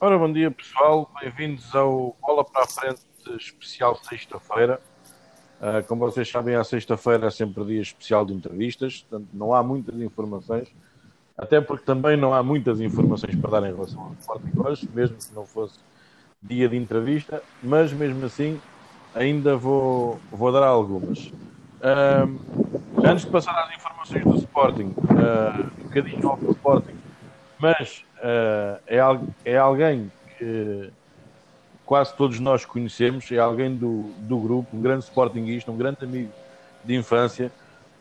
Ora, bom dia pessoal, bem-vindos ao Bola para a Frente especial sexta-feira. Uh, como vocês sabem, a sexta-feira é sempre dia especial de entrevistas, portanto não há muitas informações, até porque também não há muitas informações para dar em relação ao Sporting hoje, mesmo que não fosse dia de entrevista, mas mesmo assim ainda vou, vou dar algumas. Uh, antes de passar às informações do Sporting, uh, um bocadinho ao Sporting, mas uh, é, é alguém que quase todos nós conhecemos, é alguém do, do grupo, um grande sportinguista, um grande amigo de infância.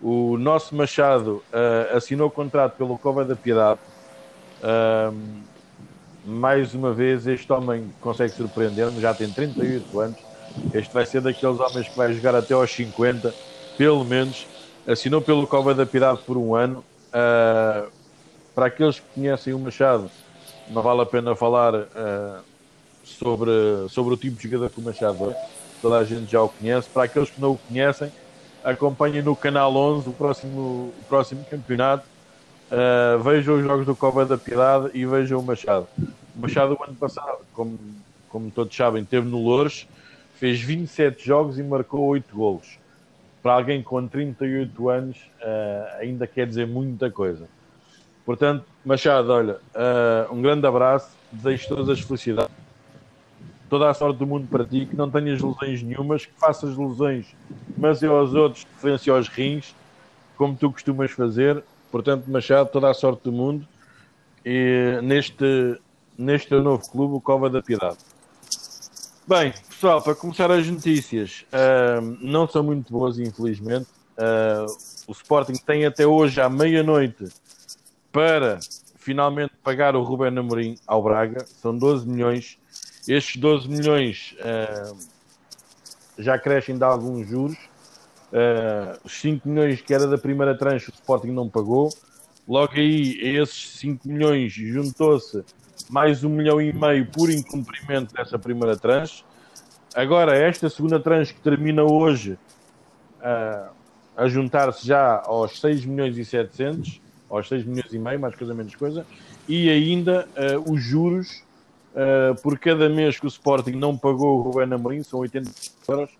O nosso Machado uh, assinou contrato pelo Cova da Piedade. Uh, mais uma vez, este homem consegue surpreender-me, já tem 38 anos. Este vai ser daqueles homens que vai jogar até aos 50, pelo menos. Assinou pelo Cova da Piedade por um ano. Uh, para aqueles que conhecem o Machado, não vale a pena falar uh, sobre, sobre o tipo de jogador que o Machado é. Toda a gente já o conhece. Para aqueles que não o conhecem, acompanhem no Canal 11 o próximo, o próximo campeonato. Uh, vejam os jogos do Cova da Piedade e vejam o Machado. O Machado, o ano passado, como, como todos sabem, teve no Louros, fez 27 jogos e marcou 8 golos. Para alguém com 38 anos, uh, ainda quer dizer muita coisa. Portanto, Machado, olha, uh, um grande abraço, desejo todas as felicidades, toda a sorte do mundo para ti, que não tenhas lesões nenhumas, que faças lesões, mas eu aos outros, de preferência aos rins, como tu costumas fazer. Portanto, Machado, toda a sorte do mundo e neste, neste novo clube, o Cova da Piedade. Bem, pessoal, para começar as notícias, uh, não são muito boas, infelizmente. Uh, o Sporting tem até hoje, à meia-noite, para finalmente pagar o Ruben Amorim ao Braga. São 12 milhões. Estes 12 milhões uh, já crescem de alguns juros. Uh, os 5 milhões que era da primeira tranche o Sporting não pagou. Logo aí, a esses 5 milhões juntou-se mais um milhão e meio por incumprimento dessa primeira tranche. Agora, esta segunda tranche que termina hoje, uh, a juntar-se já aos 6 milhões e 700, aos 6 milhões e meio, mais coisa menos coisa, e ainda uh, os juros uh, por cada mês que o Sporting não pagou o Rubén Amorim, são 80 euros,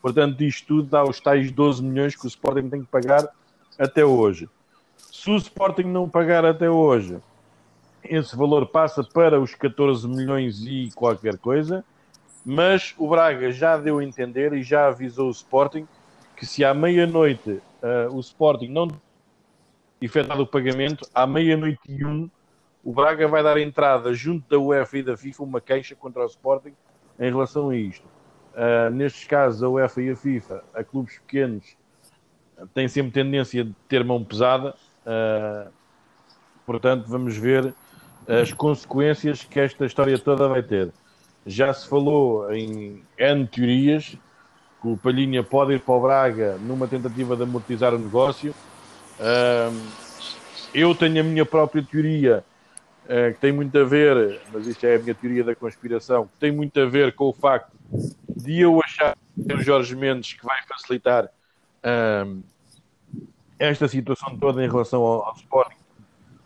portanto isto tudo dá os tais 12 milhões que o Sporting tem que pagar até hoje. Se o Sporting não pagar até hoje, esse valor passa para os 14 milhões e qualquer coisa, mas o Braga já deu a entender e já avisou o Sporting que se à meia-noite uh, o Sporting não efetuado o pagamento, à meia-noite e um, o Braga vai dar entrada junto da UEFA e da FIFA uma queixa contra o Sporting em relação a isto. Uh, nestes casos, a UEFA e a FIFA, a clubes pequenos, têm sempre tendência de ter mão pesada. Uh, portanto, vamos ver as consequências que esta história toda vai ter. Já se falou em N teorias que o Palhinha pode ir para o Braga numa tentativa de amortizar o negócio eu tenho a minha própria teoria uh, que tem muito a ver, mas isto é a minha teoria da conspiração, que tem muito a ver com o facto de eu achar que é o Jorge Mendes que vai facilitar esta situação toda em relação ao, ao Sporting,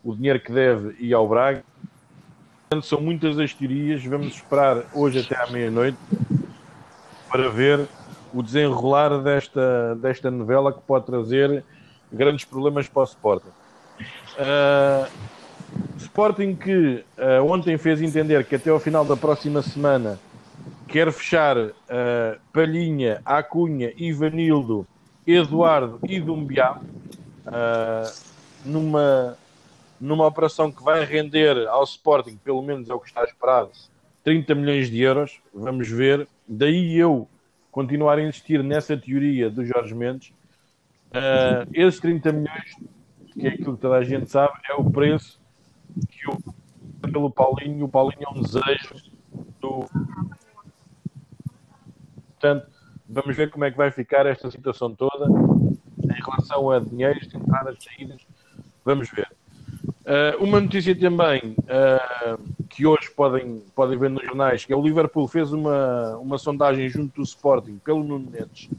o dinheiro que deve e ao Braga. Portanto, são muitas as teorias. Vamos esperar hoje até à meia-noite para ver o desenrolar desta, desta novela que pode trazer grandes problemas para o Sporting. Uh, Sporting que uh, ontem fez entender que até ao final da próxima semana quer fechar uh, Palhinha, Acunha, Ivanildo, Eduardo e Dumbiá numa, numa operação que vai render ao Sporting, pelo menos é o que está esperado, 30 milhões de euros. Vamos ver. Daí eu continuar a insistir nessa teoria do Jorge Mendes Uh, esses 30 milhões, que é aquilo que toda a gente sabe, é o preço que o pelo Paulinho, o Paulinho é um desejo do. Portanto, vamos ver como é que vai ficar esta situação toda em relação a dinheiros, entradas, saídas. Vamos ver. Uh, uma notícia também uh, que hoje podem, podem ver nos jornais, que é o Liverpool fez uma, uma sondagem junto do Sporting pelo Nuno Mendes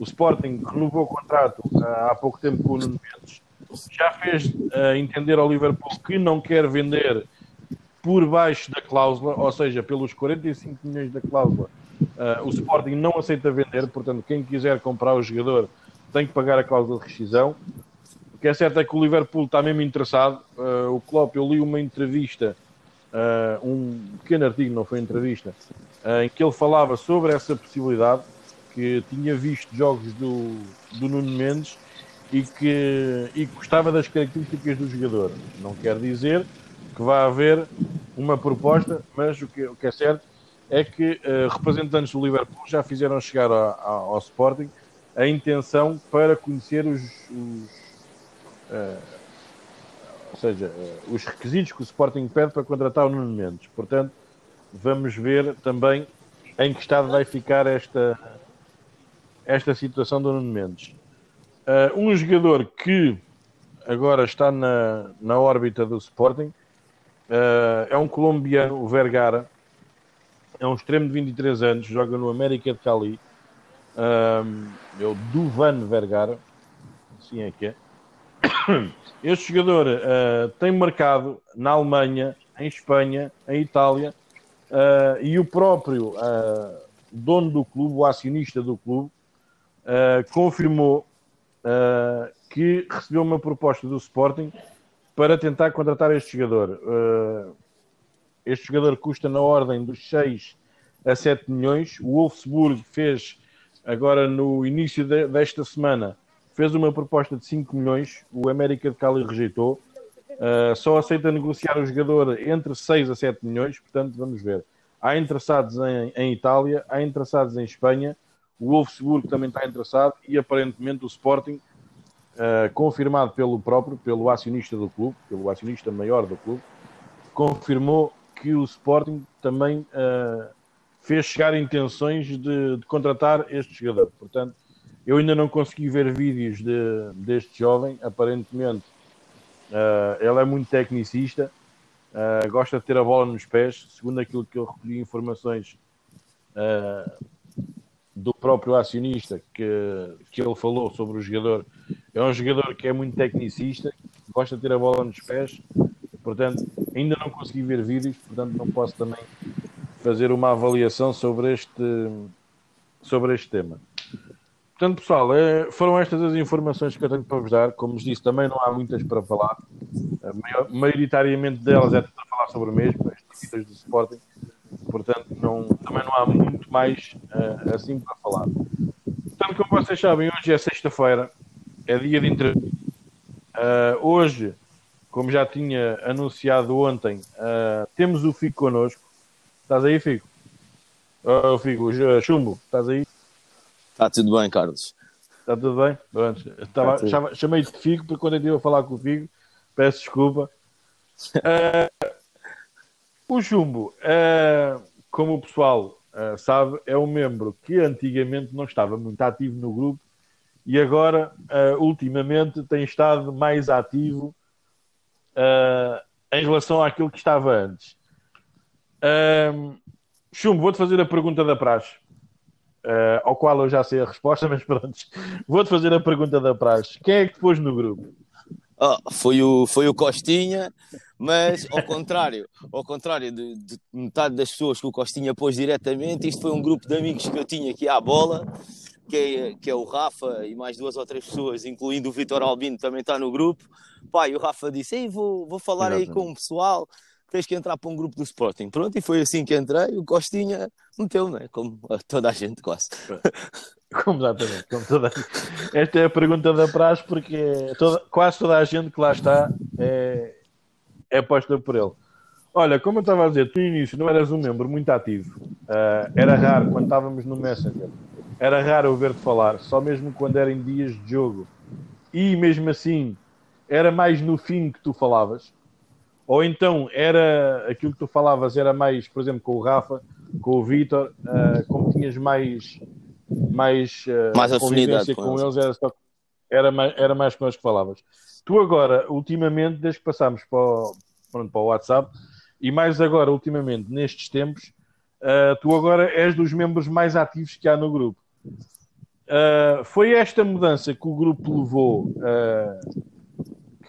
o Sporting renovou o contrato uh, há pouco tempo com o Nuno Mendes. Já fez uh, entender ao Liverpool que não quer vender por baixo da cláusula, ou seja, pelos 45 milhões da cláusula, uh, o Sporting não aceita vender, portanto, quem quiser comprar o jogador tem que pagar a cláusula de rescisão. O que é certo é que o Liverpool está mesmo interessado. Uh, o Klopp, eu li uma entrevista, uh, um pequeno artigo, não foi entrevista, em que ele falava sobre essa possibilidade, que tinha visto jogos do, do Nuno Mendes e que e gostava das características do jogador. Não quer dizer que vai haver uma proposta, mas o que, o que é certo é que uh, representantes do Liverpool já fizeram chegar a, a, ao Sporting a intenção para conhecer os, os uh, ou seja, uh, os requisitos que o Sporting pede para contratar o Nuno Mendes. Portanto, vamos ver também em que estado vai ficar esta, esta situação do Nuno Mendes. um jogador que agora está na, na órbita do Sporting Uh, é um colombiano, o Vergara, é um extremo de 23 anos, joga no América de Cali. Uh, é o Duvan Vergara, assim é que é. Este jogador uh, tem marcado na Alemanha, em Espanha, em Itália, uh, e o próprio dono do clube, o acionista do clube, confirmou que recebeu uma proposta do Sporting para tentar contratar este jogador. Uh, este jogador custa na ordem dos 6 a 7 milhões. O Wolfsburg fez, agora no início de, desta semana, fez uma proposta de 5 milhões. O América de Cali rejeitou. Uh, só aceita negociar o jogador entre 6 a 7 milhões. Portanto, vamos ver. Há interessados em, em Itália, há interessados em Espanha. O Wolfsburg também está interessado e aparentemente o Sporting uh, confirmado pelo próprio, pelo acionista do clube, pelo acionista maior do clube, confirmou que o Sporting também uh, fez chegar intenções de, de, contratar este jogador. Portanto, eu ainda não consegui ver vídeos de, deste jovem, aparentemente uh, ele é muito tecnicista, gosta de ter a bola nos pés, segundo aquilo que eu recolhi informações do próprio acionista que, que ele falou sobre o jogador. É um jogador que é muito tecnicista, gosta de ter a bola nos pés, portanto, ainda não consegui ver vídeos, portanto, não posso também fazer uma avaliação sobre este, sobre este tema. Portanto, pessoal, é, foram estas as informações que eu tenho para vos dar. Como vos disse, também não há muitas para falar. Maioritariamente delas é para falar sobre o mesmo, as divisões do Sporting não, também não há muito mais uh, assim para falar. Portanto, como vocês sabem, hoje é sexta-feira, é dia de entrevista. Uh, hoje, como já tinha anunciado ontem, uh, temos o Fico connosco. Estás aí, Fico? Oh, Fico, Chumbo, estás aí? Está tudo bem, Carlos. Está tudo bem? Pronto. Estava, tá Chamei-te de Fico porque quando eu estive a falar com o Fico, peço desculpa. Uh, O Chumbo, uh, como o pessoal uh, sabe, é um membro que antigamente não estava muito ativo no grupo e agora, uh, ultimamente, tem estado mais ativo em relação àquilo que estava antes. Chumbo, vou-te fazer a pergunta da praxe, ao qual eu já sei a resposta, mas pronto, vou-te fazer a pergunta da praxe. Quem é que te pôs no grupo? Oh, foi, o, foi o Costinha, mas ao contrário, ao contrário de, de, metade das pessoas que o Costinha pôs diretamente, isto foi um grupo de amigos que eu tinha aqui à bola, que é, que é o Rafa e mais duas ou três pessoas, incluindo o Vitor Albino, também está no grupo. Pai, o Rafa disse: Ei, vou, vou falar Exatamente. aí com o pessoal, tens que entrar para um grupo do Sporting. Pronto, e foi assim que entrei. O Costinha meteu, né? Como toda a gente quase. Como exatamente, como toda Esta é a pergunta da praxe, porque toda, quase toda a gente que lá está é, é posta por ele. Olha, como eu estava a dizer, tu no início não eras um membro muito ativo. Uh, era raro quando estávamos no Messenger. Era raro ouvir-te falar, só mesmo quando era em dias de jogo. E mesmo assim, era mais no fim que tu falavas. Ou então era aquilo que tu falavas era mais, por exemplo, com o Rafa, com o Vitor, uh, como tinhas mais mais, uh, mais afinidade com, com eles, era, só, era, mais, era mais com eles que falavas. Tu agora, ultimamente, desde que passámos para o, pronto, para o WhatsApp, e mais agora, ultimamente, nestes tempos, uh, tu agora és dos membros mais ativos que há no grupo. Uh, foi esta mudança que o grupo levou, uh,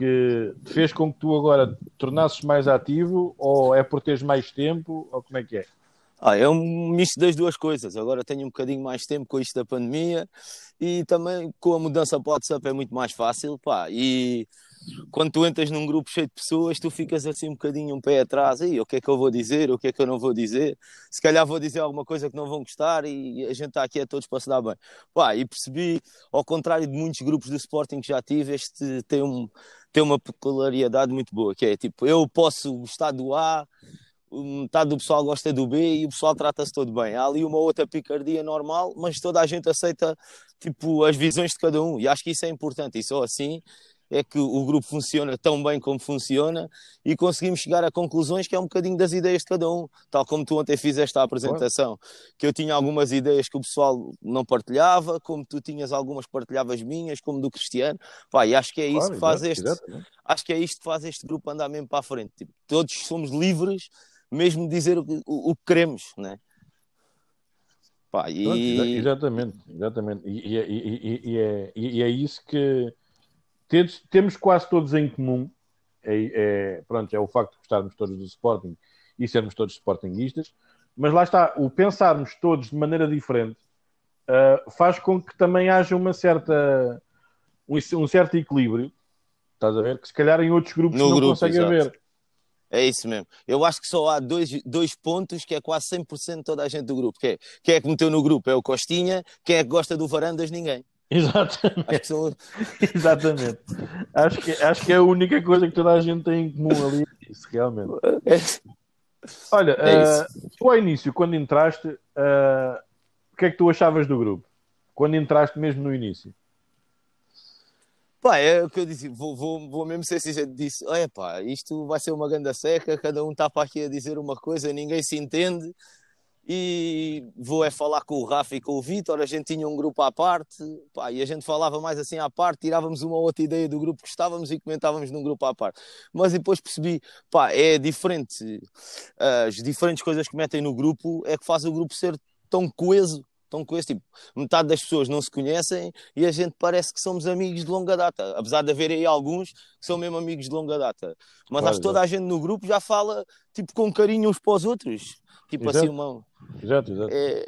que fez com que tu agora tornasses mais ativo ou é por teres mais tempo ou como é que é? Ah, é um misto das duas coisas. Agora tenho um bocadinho mais tempo com isto da pandemia e também com a mudança para o WhatsApp é muito mais fácil. Pá. E quando tu entras num grupo cheio de pessoas, tu ficas assim um bocadinho um pé atrás. E o que é que eu vou dizer? O que é que eu não vou dizer? Se calhar vou dizer alguma coisa que não vão gostar e a gente está aqui a todos para se dar bem. Pá, e percebi, ao contrário de muitos grupos do Sporting que já tive, este tem, um, tem uma peculiaridade muito boa, que é tipo, eu posso gostar do A metade do pessoal gosta do B e o pessoal trata-se todo bem. Há ali uma outra picardia normal, mas toda a gente aceita tipo as visões de cada um e acho que isso é importante e só assim é que o grupo funciona tão bem como funciona e conseguimos chegar a conclusões que é um bocadinho das ideias de cada um, tal como tu ontem fizeste a apresentação, que eu tinha algumas ideias que o pessoal não partilhava, como tu tinhas algumas partilhavas minhas, como do Cristiano, pá, e acho que é isso claro, que faz este, acho que é isto que faz este grupo andar mesmo para a frente, tipo, todos somos livres mesmo dizer o, o, o que queremos, né? Pá, e... Exatamente, exatamente. E, e, e, e, é, e é isso que temos, temos quase todos em comum. É, é, pronto, é o facto de gostarmos todos do Sporting e sermos todos Sportingistas, mas lá está, o pensarmos todos de maneira diferente uh, faz com que também haja uma certa, um, um, certo equilíbrio, estás a ver? Que se calhar em outros grupos no não grupo, conseguem exato. ver. É isso mesmo. Eu acho que só há dois, dois pontos que é quase 100% de toda a gente do grupo. Que é, quem é que meteu no grupo? É o Costinha. Quem é que gosta do Varandas? Ninguém. Exatamente. Acho que são... Exatamente. Acho que, acho que é a única coisa que toda a gente tem em comum ali. Isso, realmente. É. Olha, é uh, tu ao início, quando entraste, uh, o que é que tu achavas do grupo? Quando entraste mesmo no início? Pá, é o que eu disse, vou, vou, vou mesmo ser sincero, disse, olha pá, isto vai ser uma ganda seca, cada um está para aqui a dizer uma coisa, ninguém se entende, e vou é falar com o Rafa e com o Vitor, a gente tinha um grupo à parte, pá, e a gente falava mais assim à parte, tirávamos uma outra ideia do grupo que estávamos e comentávamos num grupo à parte. Mas depois percebi, pá, é diferente, as diferentes coisas que metem no grupo é que faz o grupo ser tão coeso estão com esse tipo. Metade das pessoas não se conhecem e a gente parece que somos amigos de longa data. Apesar de haver aí alguns que são mesmo amigos de longa data. Mas claro, acho que toda a gente no grupo já fala tipo com carinho uns para os outros. Tipo exato. assim, uma. Exato, exato. É,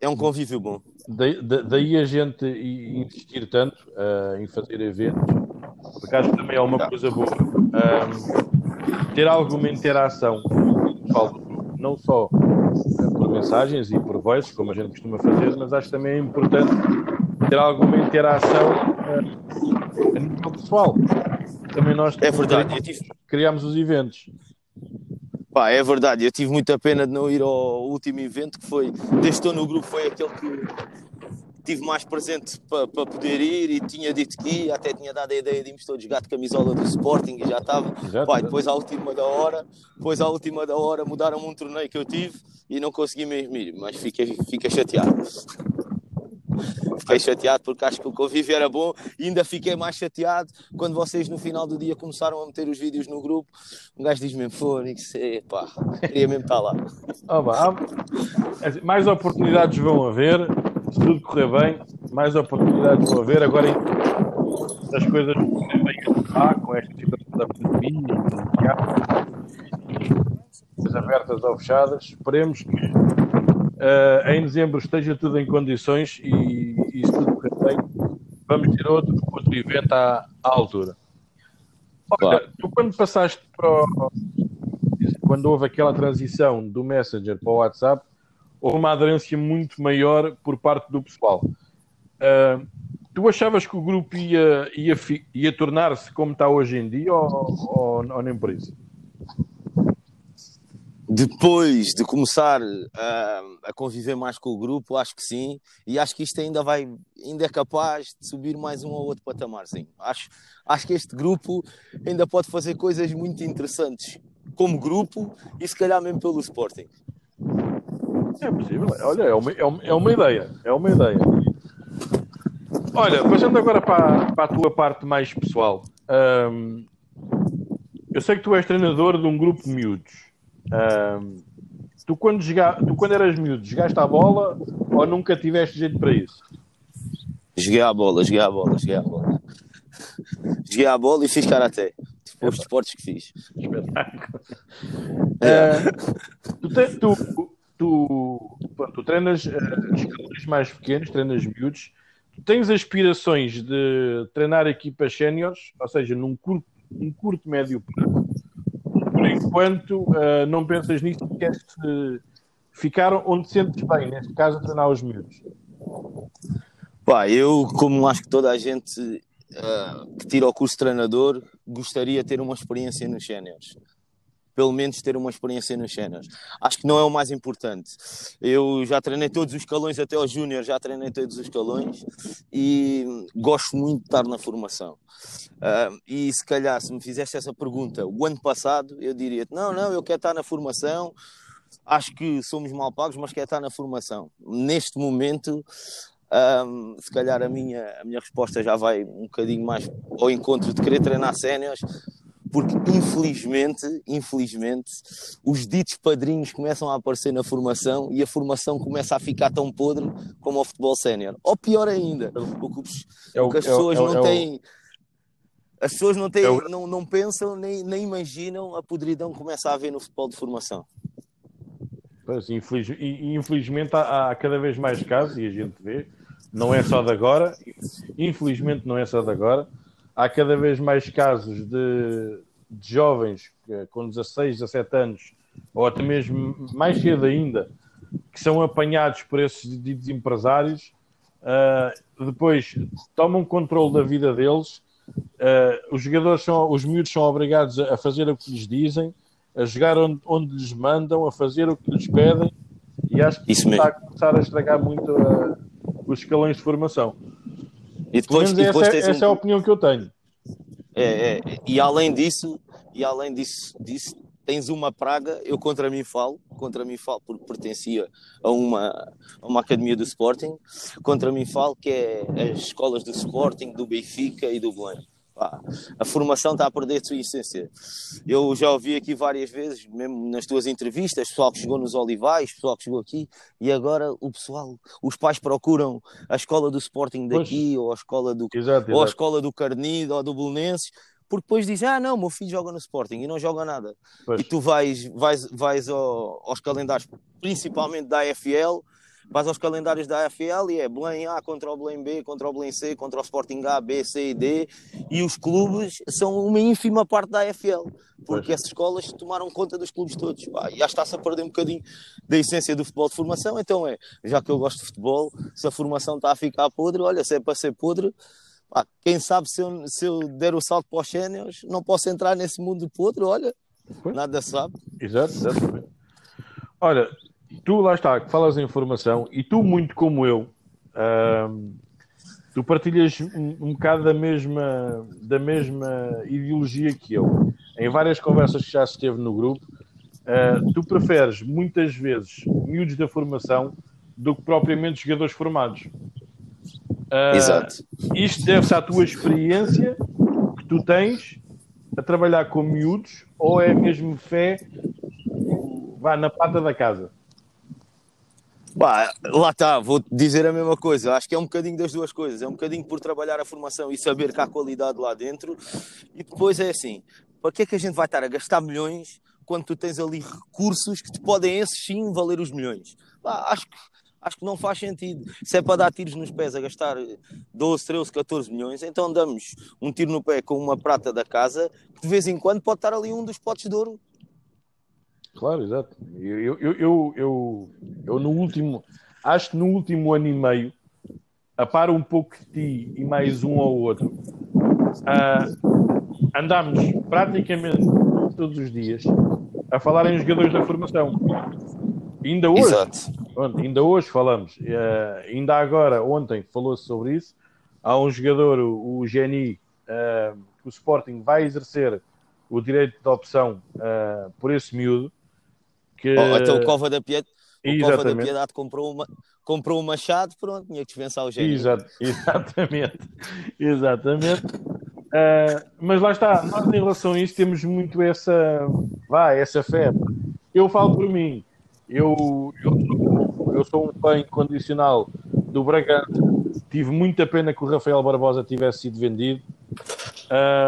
é um convívio bom. Daí, daí a gente insistir tanto uh, em fazer eventos, porque acho que também é uma tá. coisa boa. Um, ter alguma interação não só mensagens e por voz, como a gente costuma fazer, mas acho também importante ter alguma interação uh, a nível pessoal. Também nós é verdade. Criamos os eventos. Pá, é verdade, eu tive muita pena de não ir ao último evento que foi, desde que estou no grupo, foi aquele que tive mais presente para pa poder ir e tinha dito que ia, até tinha dado a ideia de irmos todos jogar de camisola do Sporting e já estava. Pá, depois à última da hora, depois à última da hora mudaram um torneio que eu tive e não consegui mesmo ir, mas fiquei, fiquei chateado. Fiquei chateado porque acho que o convívio era bom e ainda fiquei mais chateado quando vocês no final do dia começaram a meter os vídeos no grupo. Um gajo diz mesmo, Fónix, pá, queria mesmo estar lá. Oh, mais oportunidades vão haver se tudo correr bem, mais oportunidades vão haver. Agora, as coisas bem a com esta situação da pandemia, abertas ou fechadas, esperemos que uh, em dezembro esteja tudo em condições e, e se tudo correr bem, vamos ter outro, outro evento à, à altura. Olha, claro. tu quando passaste para o, quando houve aquela transição do Messenger para o WhatsApp, houve uma aderência muito maior por parte do pessoal. Uh, tu achavas que o grupo ia, ia, ia tornar-se como está hoje em dia ou, ou, ou, nem por isso? Depois de começar a, a conviver mais com o grupo, acho que sim, e acho que isto ainda vai, ainda é capaz de subir mais um ou outro patamar. Acho, acho que este grupo ainda pode fazer coisas muito interessantes como grupo e se calhar mesmo pelo Sporting. É possível. Olha, é uma, é uma, é uma ideia. É uma ideia. Olha, passando agora para, para a tua parte mais pessoal. Um, eu sei que tu és treinador de um grupo de miúdos. Um, tu, quando joga, tu, quando eras miúdo, jogaste a bola ou nunca tiveste jeito para isso? Joguei a bola, joguei a bola, joguei a bola. joguei a bola e fiz karaté. Foi os esportes que fiz. Espetáculo. É, tu, te, tu, tu, tu treinas uh, escalões mais pequenos, treinas miúdos. Tu tens aspirações de treinar equipas séniores, ou seja, num curto, num curto médio prazo. Por enquanto, uh, não pensas nisso, queres ficar onde sentes bem, neste caso, a treinar os miúdos. Pá, eu, como acho que toda a gente uh, que tira o curso de treinador, gostaria de ter uma experiência nos séniores. Pelo menos ter uma experiência nos séniores. Acho que não é o mais importante. Eu já treinei todos os escalões, até aos júnior já treinei todos os escalões e gosto muito de estar na formação. Uh, e se calhar, se me fizesse essa pergunta o ano passado, eu diria: não, não, eu quero estar na formação, acho que somos mal pagos, mas quero estar na formação. Neste momento, um, se calhar a minha, a minha resposta já vai um bocadinho mais ao encontro de querer treinar séniores, porque infelizmente, infelizmente, os ditos padrinhos começam a aparecer na formação e a formação começa a ficar tão podre como o futebol sénior. Ou pior ainda, o que, é o, que as é pessoas é o, não têm. As pessoas não, têm, não, não pensam nem, nem imaginam a podridão que começa a haver no futebol de formação. Pois, infeliz, infelizmente há, há, cada vez mais casos, e a gente vê, não é só de agora, infelizmente não é só de agora, há cada vez mais casos de, de jovens com 16, 17 anos, ou até mesmo mais cedo ainda, que são apanhados por esses ditos empresários, uh, depois tomam controle da vida deles, uh, os jogadores são, os miúdos são obrigados a fazer o que lhes dizem, a jogar onde, onde lhes mandam, a fazer o que lhes pedem, e acho que isso está a começar a estragar muito a, os escalões de formação. E depois, e depois essa, é, essa um... é a opinião que eu tenho. É, é, e além disso, e além disso, disso, tens uma praga, eu contra mim falo, contra mim falo porque pertencia a uma, a uma academia do Sporting, contra mim falo que é as escolas do Sporting, do Benfica e do Belém. Pá, a formação está a perder a sua essência. Eu já ouvi aqui várias vezes, mesmo nas tuas entrevistas, pessoal que chegou nos Olivais, pessoal que chegou aqui, e agora o pessoal, os pais procuram a escola do Sporting daqui, pois. ou a escola do, exato, ou a escola do Carnido, ou do Belenenses, porque depois dizem, ah não, meu filho joga no Sporting e não joga nada. Pois. E tu vais, vais, vais ao, aos calendários, principalmente da AFL, Vais aos calendários da AFL e é Belém A contra o Belém B, contra o Belém C, contra o Sporting A, B, C e D. E os clubes são uma ínfima parte da AFL, porque pois. essas escolas tomaram conta dos clubes todos. Pá, e já está-se a perder um bocadinho da essência do futebol de formação. Então é, já que eu gosto de futebol, se a formação está a ficar podre, olha, se é para ser podre, pá, quem sabe se eu, se eu der o salto para os séniores, não posso entrar nesse mundo podre, olha, pois. nada sabe. Exato, exatamente. Olha, tu lá está, que falas em informação e tu, muito como eu, tu partilhas um, um bocado da mesma, da mesma ideologia que eu. Em várias conversas que já se teve no grupo, uh, tu preferes muitas vezes miúdos da formação do que propriamente jogadores formados. Uh, Exato. Isto deve-se à tua experiência que tu tens a trabalhar com miúdos ou é mesmo fé vá na pata da casa? Bah, lá está, vou dizer a mesma coisa. Acho que é um bocadinho das duas coisas. É um bocadinho por trabalhar a formação e saber que há qualidade lá dentro. E depois é assim: para que é que a gente vai estar a gastar milhões quando tu tens ali recursos que te podem, esses sim, valer os milhões? Bah, acho, que, acho que não faz sentido. Se é para dar tiros nos pés a gastar 12, 13, 14 milhões, então damos um tiro no pé com uma prata da casa que de vez em quando pode estar ali um dos potes de ouro Claro, exato. Eu, eu, eu, eu, eu, no último, acho que no último ano e meio, a par um pouco de ti e mais um ou outro, uh, andámos praticamente todos os dias a falar em jogadores da formação. ainda hoje, ainda hoje falamos, uh, ainda agora, ontem, falou-se sobre isso. Há um jogador, o, o Geni, uh, que o Sporting vai exercer o direito de opção uh, por esse miúdo. Que... Oh, então o Cova da Piedade, o Cova da Piedade comprou, uma, comprou um machado, pronto, tinha que dispensar o gênio. Exato, exatamente, exatamente. Uh, mas lá está, nós em relação a isso temos muito essa, vá, essa fé. Eu falo por mim, eu, eu, sou, eu sou um fã incondicional do Bragança, tive muita pena que o Rafael Barbosa tivesse sido vendido.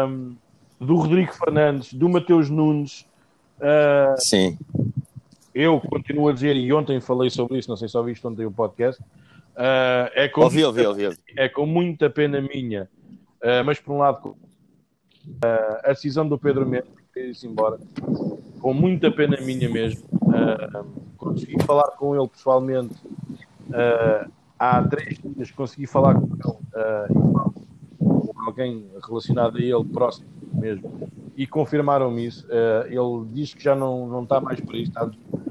um, do Rodrigo Fernandes, do Mateus Nunes. Uh, Sim. Eu continuo a dizer, e ontem falei sobre isso, não sei se ouviste ontem o podcast. Uh, é com ouvi, ouvi, ouvi, É com muita pena minha, uh, mas por um lado, a decisão do Pedro Mendes de ir-se embora, com muita pena minha mesmo. consegui falar com ele pessoalmente há três dias, consegui falar com ele alguém relacionado a ele, próximo mesmo, e confirmaram-me isso. Uh, ele diz que já não, não está mais por isso, está,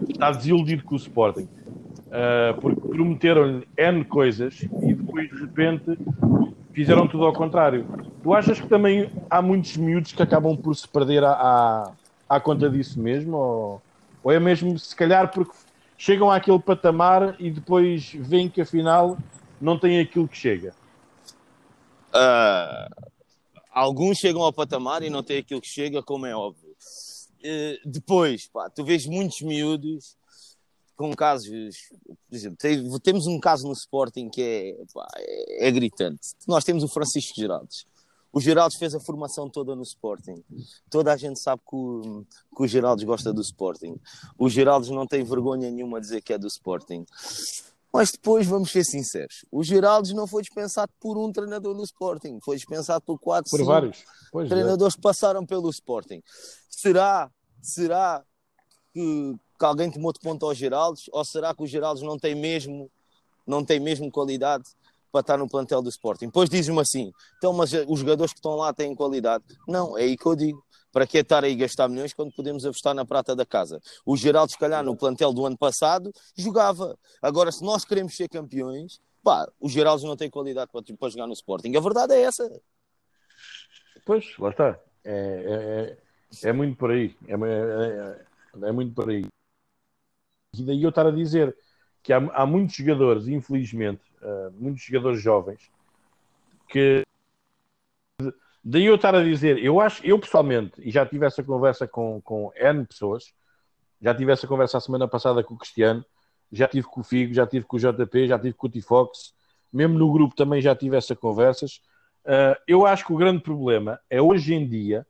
está desiludido com o Sporting, uh, porque prometeram-lhe N coisas e depois de repente fizeram tudo ao contrário. Tu achas que também há muitos miúdos que acabam por se perder à, à, à conta disso mesmo? Ou, ou é mesmo, se calhar, porque chegam àquele patamar e depois veem que afinal não tem aquilo que chega? Uh, alguns chegam ao patamar e não têm aquilo que chega, como é óbvio. Uh, depois, pá, tu vês muitos miúdos com casos, por exemplo, temos um caso no Sporting que é, pá, é, é, gritante. Nós temos o Francisco Geraldes. O Geraldes fez a formação toda no Sporting. Toda a gente sabe que o, que o Geraldes gosta do Sporting. O Geraldes não tem vergonha nenhuma de dizer que é do Sporting. Mas depois, vamos ser sinceros, o Geraldes não foi dispensado por um treinador do Sporting, foi dispensado por quatro, por vários pois é. treinadores é. que passaram pelo Sporting. Será, será que, que alguém tomou de ponto ao Geraldes? Ou será que o Geraldes não tem mesmo, não tem mesmo qualidade para estar no plantel do Sporting? Depois dizem-me assim, então, mas os jogadores que estão lá têm qualidade. Não, é aí que eu digo. Para que estar aí a gastar milhões quando podemos apostar na prata da casa? O Geraldo, se calhar, no plantel do ano passado, jogava. Agora, se nós queremos ser campeões, pá, o Geraldo não tem qualidade para, para jogar no Sporting. A verdade é essa. Pois, lá está. É, é, é muito por aí. É, é, é, muito por aí. E daí eu estar a dizer que há, há muitos jogadores, infelizmente, uh, muitos jogadores jovens, que Daí eu estar a dizer, eu acho, eu pessoalmente, e já tive essa conversa com, com N pessoas, já tive essa conversa a semana passada com o Cristiano, já tive com o Figo, já tive com o JP, já tive com o Tifox, mesmo no grupo também já tive essas conversas. Uh, eu acho que o grande problema é hoje em dia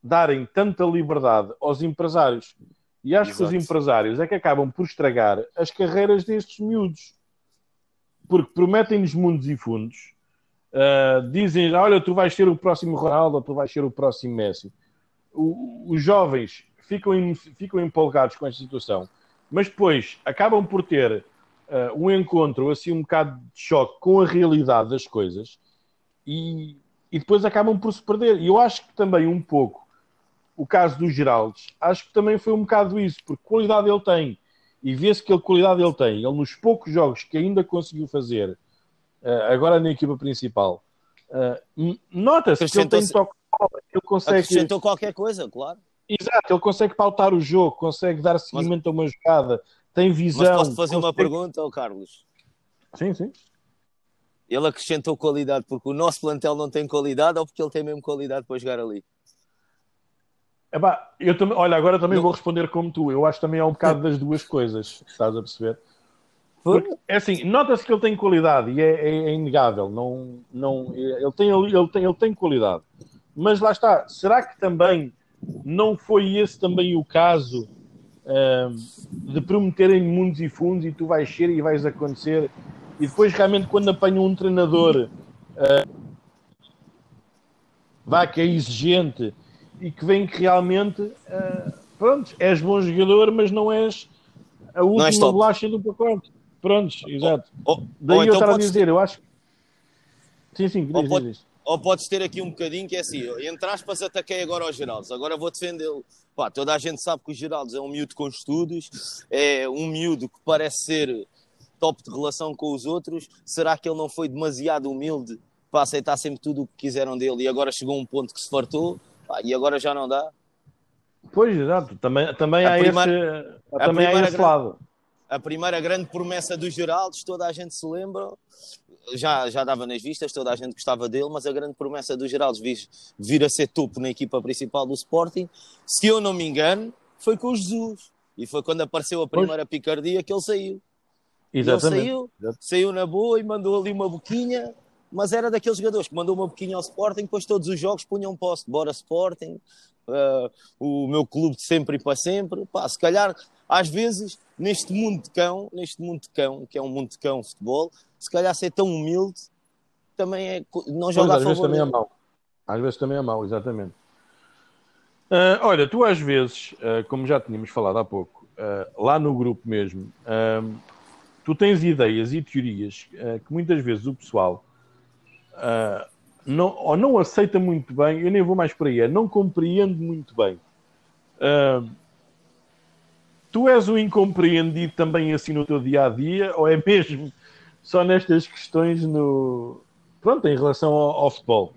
darem tanta liberdade aos empresários. E acho Exato. que os empresários é que acabam por estragar as carreiras destes miúdos. Porque prometem-nos mundos e fundos Uh, dizem, olha, tu vais ser o próximo Ronaldo, tu vais ser o próximo Messi. O, os jovens ficam, ficam empolgados com esta situação, mas depois acabam por ter uh, um encontro, assim, um bocado de choque com a realidade das coisas e, e depois acabam por se perder. E eu acho que também um pouco o caso do Geraldes, acho que também foi um bocado isso, porque qualidade ele tem e vê-se que a qualidade ele tem. Ele, nos poucos jogos que ainda conseguiu fazer, uh, agora na equipa principal, uh, nota-se que ele tem toque ele consegue. Acrescentou qualquer coisa, claro. Exato, ele consegue pautar o jogo, consegue dar seguimento mas, a uma jogada, tem visão. Mas posso fazer consegue... uma pergunta ao Carlos? Sim, sim. Ele acrescentou qualidade porque o nosso plantel não tem qualidade ou porque ele tem mesmo qualidade para jogar ali? Epá, eu também, olha, agora também vou responder como tu. Eu acho que também é um bocado das duas coisas, estás a perceber? Porque, é assim, nota-se que ele tem qualidade e é, é, é, inegável. Não, não, ele, tem, ele, tem, ele tem qualidade. Mas lá está, será que também não foi esse também o caso uh, de prometerem mundos e fundos e tu vais ser e vais acontecer e depois realmente quando apanham um treinador uh, vá que é exigente e que vem que realmente uh, pronto, és bom jogador mas não és a última bolacha do pacote Prontos, exato. Ou, ou, Daí ou eu então estava a dizer, ter... eu acho. Sim, sim, diz, ou, pode, diz. ou podes ter aqui um bocadinho que é assim, entre aspas, ataquei agora ao Geraldo, agora vou defendê-lo. Pá, toda a gente sabe que o Geraldo é um miúdo com estudos, é um miúdo que parece ser top de relação com os outros. Será que ele não foi demasiado humilde para aceitar sempre tudo o que quiseram dele e agora chegou a um ponto que se fartou e agora já não dá? Pois, exato. Também, também há primeira, esse, também há esse lado a primeira grande promessa do Geraldes, toda a gente se lembra, já, já dava nas vistas, toda a gente gostava dele, mas a grande promessa do Geraldes vir, vir a ser topo na equipa principal do Sporting, se eu não me engano, foi com o Jesus. E foi quando apareceu a primeira pois. picardia que ele saiu. Exatamente. Ele saiu, saiu na boa e mandou ali uma boquinha, mas era daqueles jogadores que mandou uma boquinha ao Sporting, depois todos os jogos punham um posto, bora Sporting, uh, o meu clube de sempre e para sempre. Pá, se calhar, às vezes, neste mundo de cão, neste mundo de cão, que é um mundo de cão futebol, se calhar ser tão humilde também é. Não joga pois, às vezes também é mau. Às vezes também é mau, exatamente. Uh, olha, tu às vezes, uh, como já tínhamos falado há pouco, uh, lá no grupo mesmo, tu tens ideias e teorias que muitas vezes o pessoal não, ou não aceita muito bem, eu nem vou mais por aí, é não compreende muito bem. tu és um incompreendido também assim no teu dia a dia, ou é mesmo só nestas questões no pronto, em relação ao, ao futebol?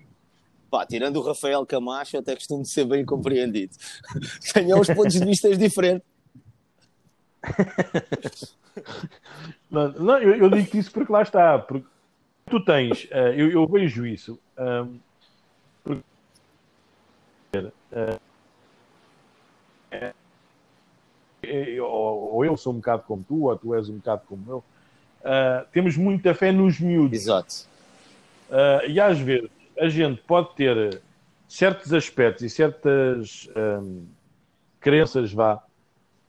Pá, tirando o Rafael Camacho, até costumo ser bem compreendido. Tenho uns pontos de vista diferentes. não, não eu, eu, digo isso porque lá está. Porque tu tens, uh, eu, eu, vejo isso. Um, porque, uh, é, é, ou, ou, eu sou um bocado como tu, ou tu és um bocado como eu. Uh, temos muita fé nos miúdos. Exato. e às vezes a gente pode ter certos aspectos e certas um, crenças, vá,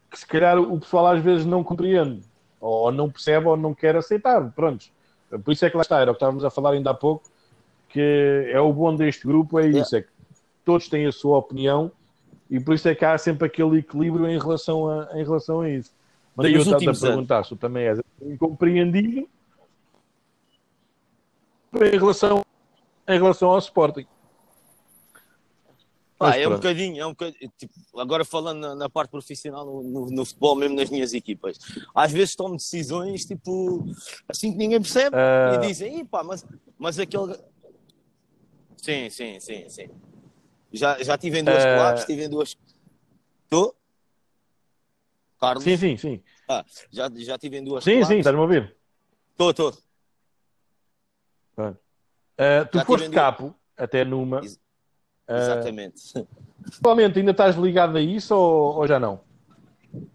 que se calhar o pessoal às vezes não compreende, ou não percebe, ou não quer aceitar. Pronto. Por isso é que lá está, era o que estávamos a falar ainda há pouco, que é o bom deste grupo, é isso, é que todos têm a sua opinião e por isso é que há sempre aquele equilíbrio em relação a, em relação a isso. Mas aí eu estava a perguntar se tu também és incompreendido em relação em relação ao Sporting. Ah, é um bocadinho, é um bocadinho tipo, agora falando na, na parte profissional no, no, no, futebol, mesmo nas minhas equipas, às vezes tomo decisões tipo assim que ninguém percebe uh... e dizem, pá, mas, mas aquele. Sim, sim, sim, sim. Já, já tive em duas uh... claques, tive em duas. Estou? Carlos? Sim, sim, sim. Ah, já, já tive em duas Sim, sim, estás-me a ouvir? Estou, estou. Uh, tu Já foste capo, até numa. Ex uh, Exatamente. Atualmente ainda estás ligado a isso ou, ou já não?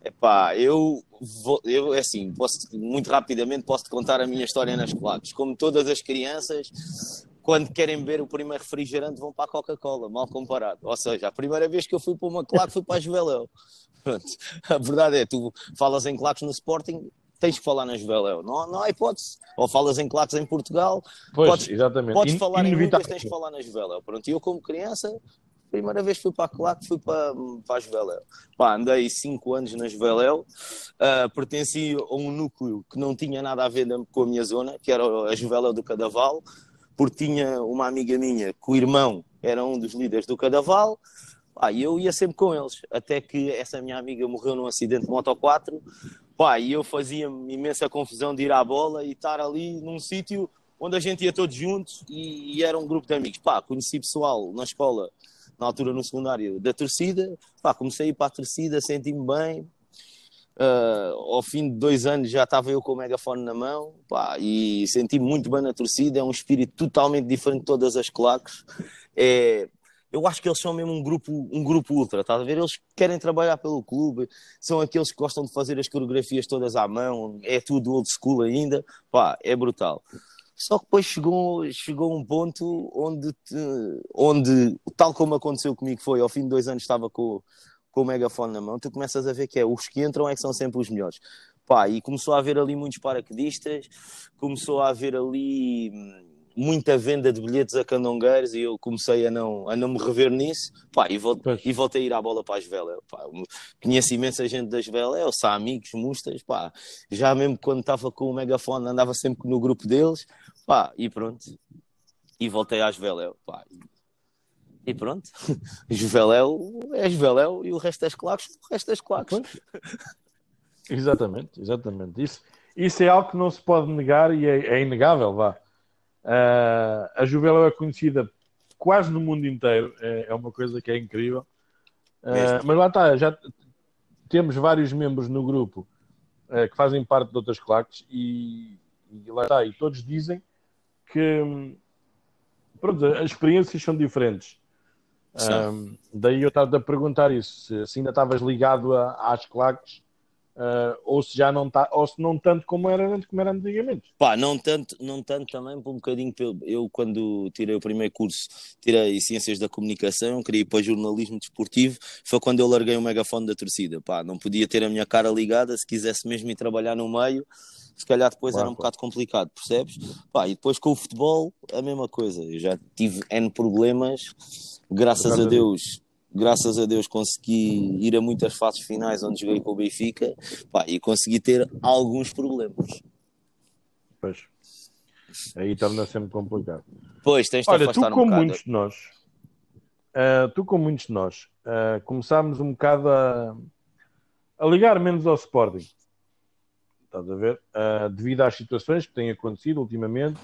Epá, eu vou, eu é assim, posso, muito rapidamente posso te contar a minha história nas claques. Como todas as crianças, quando querem beber o primeiro refrigerante, vão para a Coca-Cola, mal comparado. Ou seja, a primeira vez que eu fui para uma claque foi para a Juveléu. A verdade é, tu falas em claques no Sporting, tens que falar na Juveléu. Não, não há hipótese. Ou falas em claques em Portugal, pois, podes, exatamente. podes falar em Lucas, tens que falar na Juveléu. Pronto, eu como criança, primeira vez fui para a Claque, fui para, para a Juveléu. Pá, andei 5 anos na Juveléu, uh, pertenci a um núcleo que não tinha nada a ver com a minha zona, que era a Juveléu do Cadaval, porque tinha uma amiga minha que o irmão era um dos líderes do Cadaval, e eu ia sempre com eles, até que essa minha amiga morreu num acidente de Moto 4. Pá, e eu fazia imensa confusão de ir à bola e estar ali num sítio onde a gente ia todos juntos e, e, era um grupo de amigos. Pá, conheci pessoal na escola, na altura no secundário, da torcida. Pá, comecei a ir para a torcida, senti-me bem. Uh, ao fim de dois anos já estava eu com o megafone na mão pá, e senti-me muito bem na torcida. É um espírito totalmente diferente de todas as claques. É, eu acho que eles são mesmo um grupo, um grupo ultra, estás a ver? Eles querem trabalhar pelo clube, são aqueles que gostam de fazer as coreografias todas à mão, é tudo old school ainda, pá, é brutal. Só que depois chegou, chegou um ponto onde, onde, tal como aconteceu comigo, foi ao fim de dois anos estava com, com o megafone na mão, tu começas a ver que é os que entram é que são sempre os melhores. Pá, e começou a haver ali muitos paraquedistas, começou a haver ali hum, muita venda de bilhetes a candongueiros e eu comecei a não, a não me rever nisso pá, e, voltei, e voltei a ir à bola para as velas. Conheço imensa gente das velas, só amigos, mustas, pá. já mesmo quando estava com o megafone andava sempre no grupo deles pá, e pronto. E voltei às velas. Pá. E pronto, Juveléu é Juveléu e o resto das claques, o resto das claques. Exatamente, exatamente. Isso, isso é algo que não se pode negar e é, é inegável, vá. Uh, a Juveléu é conhecida quase no mundo inteiro, é, é uma coisa que é incrível. Uh, mas lá está, já temos vários membros no grupo uh, que fazem parte de outras claques e, e, lá está, e todos dizem que pronto, as experiências são diferentes. Daí eu estava a perguntar isso, se, se ainda estavas ligado a, às claques Uh, ou se já não está, ou se não tanto como era, como era antigamente. Pá, não tanto, não tanto também, por um bocadinho. Eu, quando tirei o primeiro curso, tirei Ciências da Comunicação, queria ir para jornalismo desportivo, foi quando eu larguei o megafone da torcida. Pá, não podia ter a minha cara ligada se quisesse mesmo ir trabalhar no meio. Se calhar depois claro, era um bocado complicado, percebes? Pá, e depois com o futebol, a mesma coisa. Eu já tive N problemas, graças a Deus graças a Deus consegui ir a muitas fases finais onde joguei com o Benfica pá, e consegui ter alguns problemas. Pois. Aí torna sempre complicado. Pois, tens de Olha, tu como um muitos de nós, uh, tu como muitos de nós, uh, começámos um bocado a, a, ligar menos ao Sporting. Estás a ver? Uh, devido às situações que têm acontecido ultimamente.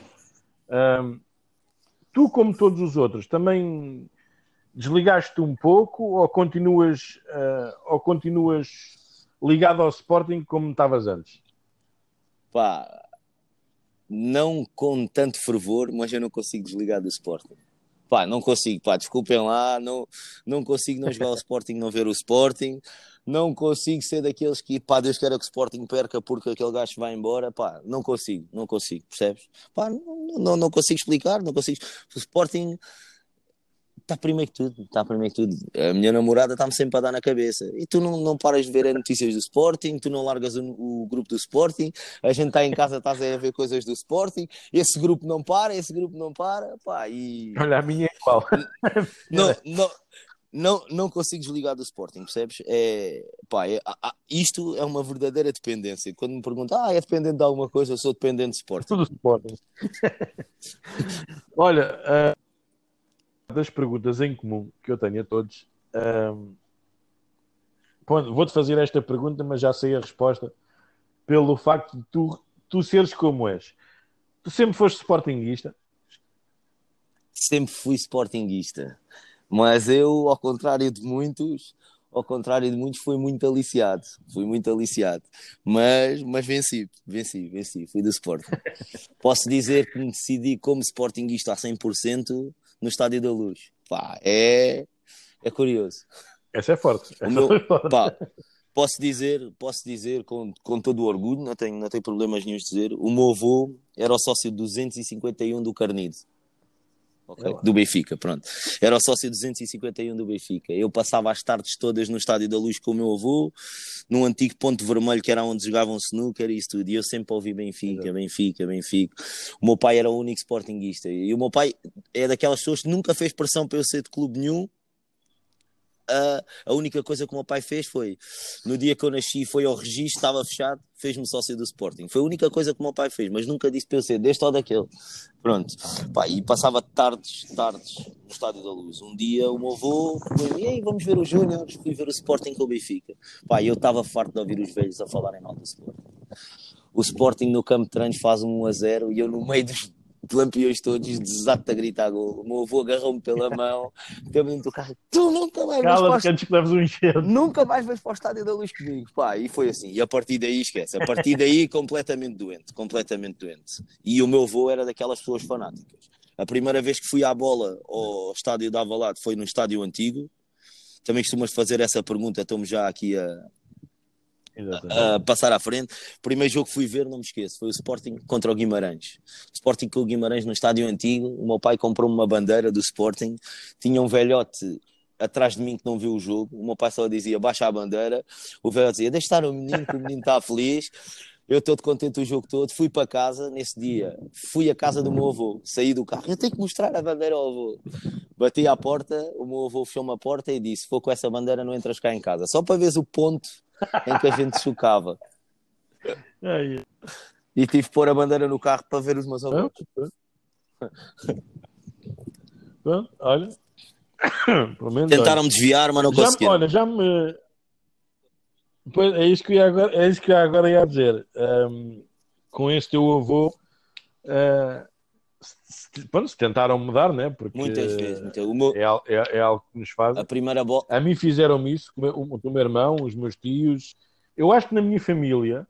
tu, como todos os outros, também desligaste um pouco ou continuas, uh, ou continuas ligado ao Sporting como estavas antes? Pá, não com tanto fervor, mas eu não consigo desligar do Sporting. Pá, não consigo, pá, desculpem lá, não, não consigo não jogar o Sporting, não ver o Sporting, não consigo ser daqueles que, pá, Deus queira que o Sporting perca porque aquele gajo vai embora, pá, não consigo, não consigo, percebes? Pá, não, não, não consigo explicar, não consigo. O Sporting está primeiro que tudo, está primeiro que tudo. A minha namorada está-me sempre a dar na cabeça. E tu não, não paras de ver as notícias do Sporting, tu não largas o, o grupo do Sporting, a gente está em casa, estás a ver coisas do Sporting, esse grupo não para, esse grupo não para, pá, e... Olha, a minha é igual. não, não, não, não consigo desligar do Sporting, percebes? É, pá, é, isto é uma verdadeira dependência. Quando me perguntam, ah, é dependente de alguma coisa, eu sou dependente de Sporting. Do Sporting. Olha... Uh das perguntas em comum que eu tenho a todos. Um, Vou-te fazer esta pergunta, mas já sei a resposta. Pelo facto de tu, tu seres como és. Tu sempre foste sportinguista? Sempre fui sportinguista. Mas eu, ao contrário de muitos, ao contrário de muitos, fui muito aliciado. Fui muito aliciado. Mas, mas venci, venci, venci. Fui do Sporting. Posso dizer que me decidi como sportinguista a 100% no Estádio da Luz. Pá, é, é curioso. Essa é forte. Essa meu, é forte. Pá, posso dizer, posso dizer com, com todo o orgulho, não tenho, não tenho problemas nenhum de dizer, o meu avô era o sócio 251 do Carnido. Okay? Do Benfica, pronto. Era o sócio 251 do Benfica. Eu passava as tardes todas no Estádio da Luz com o meu avô, num antigo ponto vermelho que era onde jogavam snooker e isso tudo. E eu sempre ouvi Benfica, Benfica, Benfica. O meu pai era o único sportinguista. E o meu pai é daquelas pessoas que nunca fez pressão para eu ser de clube nenhum a, única coisa que o meu pai fez foi, no dia que eu nasci, foi ao registro, estava fechado, fez-me sócio do Sporting. Foi a única coisa que o meu pai fez, mas nunca disse para eu ser deste ou daquele. Pronto. Pá, e passava tardes, tardes no Estádio da Luz. Um dia o meu avô e aí vamos ver os Júniors, fui ver o Sporting com o Benfica. Pá, eu estava farto de ouvir os velhos a falarem mal do Sporting. O Sporting no campo de treinos faz um 1 a 0 e eu no meio dos lampiões todos, desato a gritar gol. O meu avô agarrou-me pela mão, deu-me dentro do carro. Tu nunca mais vais para que leves um enxerto. Nunca mais vais para o estádio da luz comigo. Pá, e foi assim. E a partir daí, esquece. A partir daí, completamente doente. Completamente doente. E o meu avô era daquelas pessoas fanáticas. A primeira vez que fui à bola ao estádio da Avalado foi no estádio antigo. Também costumas fazer essa pergunta, estamos já aqui a, passar à frente. Primeiro jogo que fui ver, não me esqueço, foi o Sporting contra o Guimarães. Sporting com o Guimarães no estádio antigo. O meu pai comprou uma bandeira do Sporting, tinha um velhote atrás de mim que não viu o jogo. O meu pai só dizia baixa a bandeira. O velhote dizia deixa estar o menino, que o menino está feliz. Eu todo contente o jogo todo, fui para casa nesse dia, fui à casa do meu avô, saí do carro, eu tenho que mostrar a bandeira ao avô. Bati à porta, o meu avô fechou-me a porta e disse: Se for com essa bandeira, não entras cá em casa. Só para ver o ponto em que a gente chocava. E tive que pôr a bandeira no carro para ver os meus avós. Pronto, olha. Tentaram me desviar, mas não conseguiram. Olha, já me. Pois, é, isso que eu agora, é isso que eu agora ia dizer. Um, com esse teu avô, uh, pronto, se tentaram mudar, né? Porque muitas vezes. Meu... é, é, é, algo que nos faz. A primeira bola. A mim fizeram isso, o, o, o meu irmão, os meus tios. Eu acho que na minha família,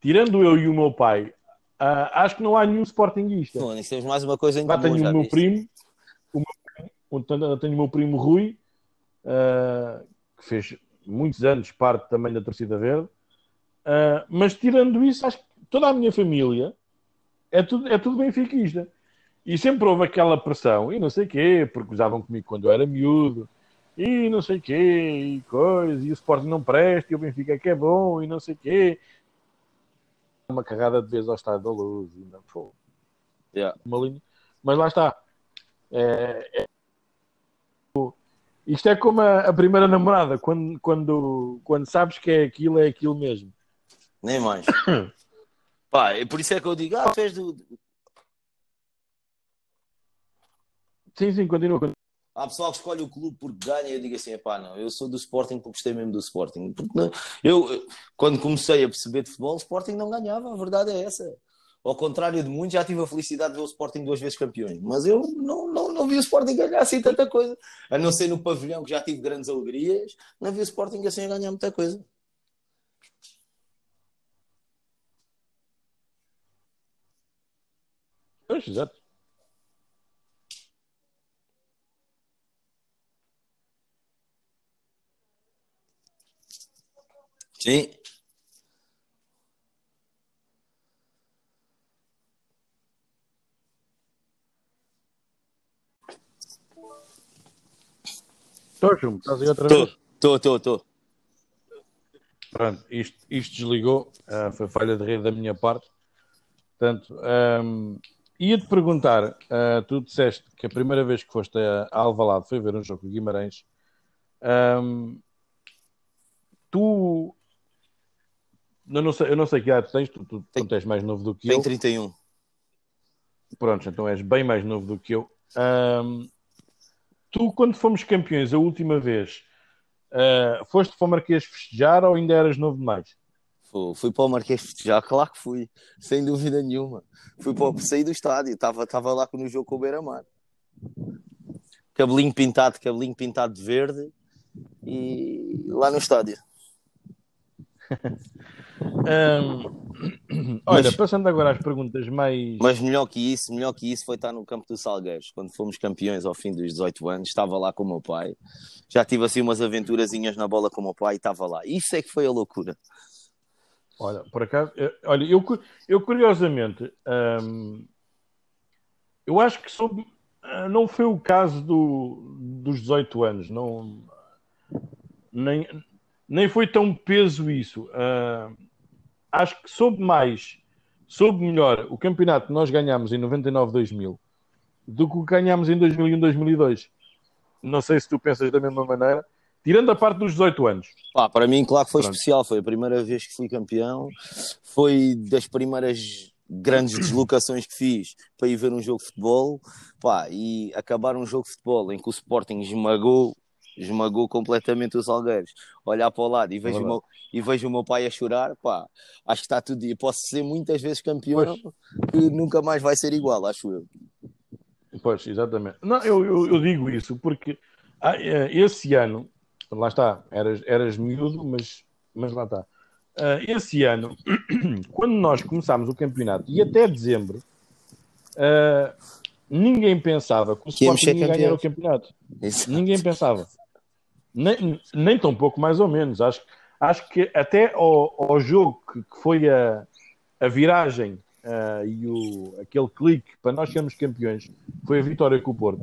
tirando eu e o meu pai, uh, acho que não há nenhum sportinguista. Não, temos mais uma coisa em comum, tenho o meu primo, o meu tenho o meu primo Rui, uh, que fez muitos anos parte também da torcida verde. Uh, mas tirando isso, acho que toda a minha família é tudo, é tudo benfiquista. E sempre houve aquela pressão, e não sei quê, porque usavam comigo quando eu era miúdo, e não sei quê, e coisa, e o Sporting não presta, e o Benfica é que é bom, e não sei quê. Uma carrada de vez ao Estado da Luz, e não, pô, Yeah. uma linha. Mas lá está. É, é- Isto é como a, a primeira namorada, quando, quando, quando sabes que é aquilo, é aquilo mesmo. Nem mais. Pá, por isso é que eu digo, ah, és do. Sim, sim, continua. continua. Há pessoal que escolhe o clube porque ganha e eu digo assim, pá, não, eu sou do Sporting porque gostei mesmo do Sporting. Porque não- eu, quando comecei a perceber de futebol, o Sporting não ganhava, a verdade é essa. Ao contrário de muitos, já tive a felicidade de ver o Sporting duas vezes campeões. Mas eu não, não, não vi o Sporting ganhar assim tanta coisa. A não ser no pavilhão, que já tive grandes alegrias, não vi o Sporting assim a ganhar muita coisa. Pois, exato. Sim. Estou, Chumbo, estás aí outra vez? Estou, estou, estou, estou. Pronto, isto, isto desligou, ah, foi falha de rede da minha parte. Portanto, ahm, ia-te perguntar, ah, tu disseste que a primeira vez que foste a Alvalade foi ver um jogo com o Guimarães. Ahm, tu, eu não, sei, eu não sei que idade tens, tu, tu, tu Tenho- és mais novo do que Tem eu. 31. Pronto, então és bem mais novo do que eu. Ahm, tu, quando fomos campeões a última vez, ah, foste para o Marquês festejar ou ainda eras novo demais? Fui, fui para o Marquês festejar, claro que fui, sem dúvida nenhuma. Fui para o- saí do estádio, estava estava lá no jogo com o Beira-Mar. Cabelinho pintado, cabelinho pintado de verde e lá no estádio. Olha, Mas- passando agora às perguntas mais. Mas melhor que isso, melhor que isso foi estar no campo do Salgueiros. Quando fomos campeões ao fim dos 18 anos, estava lá com o meu pai. Já tive assim umas aventurazinhas na bola com o meu pai e estava lá. Isso é que foi a loucura. Olha, por acaso, eu- olha, eu, eu curiosamente, ahm, eu acho que soube- ah, não foi o caso do, dos 18 anos, não, nem, nem foi tão peso isso. Acho que soube mais, soube melhor o campeonato que nós ganhámos em 99-2000 do que o que ganhámos em 2001-2002. Não sei se tu pensas da mesma maneira, tirando a parte dos 18 anos. Pá, para mim, claro que foi Pronto. especial. Foi a primeira vez que fui campeão. Foi das primeiras grandes deslocações que fiz para ir ver um jogo de futebol. Pá, e acabar um jogo de futebol em que o Sporting esmagou, esmagou completamente os Salgueiros. Olhar para o lado e vejo, o meu, e vejo o meu pai a chorar. Pá, acho que está tudo. Eu posso ser muitas vezes campeão, que nunca mais vai ser igual, acho eu. Pois, exatamente. Não, eu, eu, eu digo isso porque ah, eh, esse ano, lá está, eras, eras miúdo, mas, mas lá está. Ah, esse ano, quando nós começámos o campeonato e até dezembro, ah, ninguém pensava que o Sporting ia ganhar o campeonato. Isso. Ninguém pensava. Nem, nem tão pouco, mais ou menos. Acho, acho que até ao, ao jogo que, que foi a, a viragem ah, e o, aquele clique para nós sermos campeões foi a vitória com o Porto.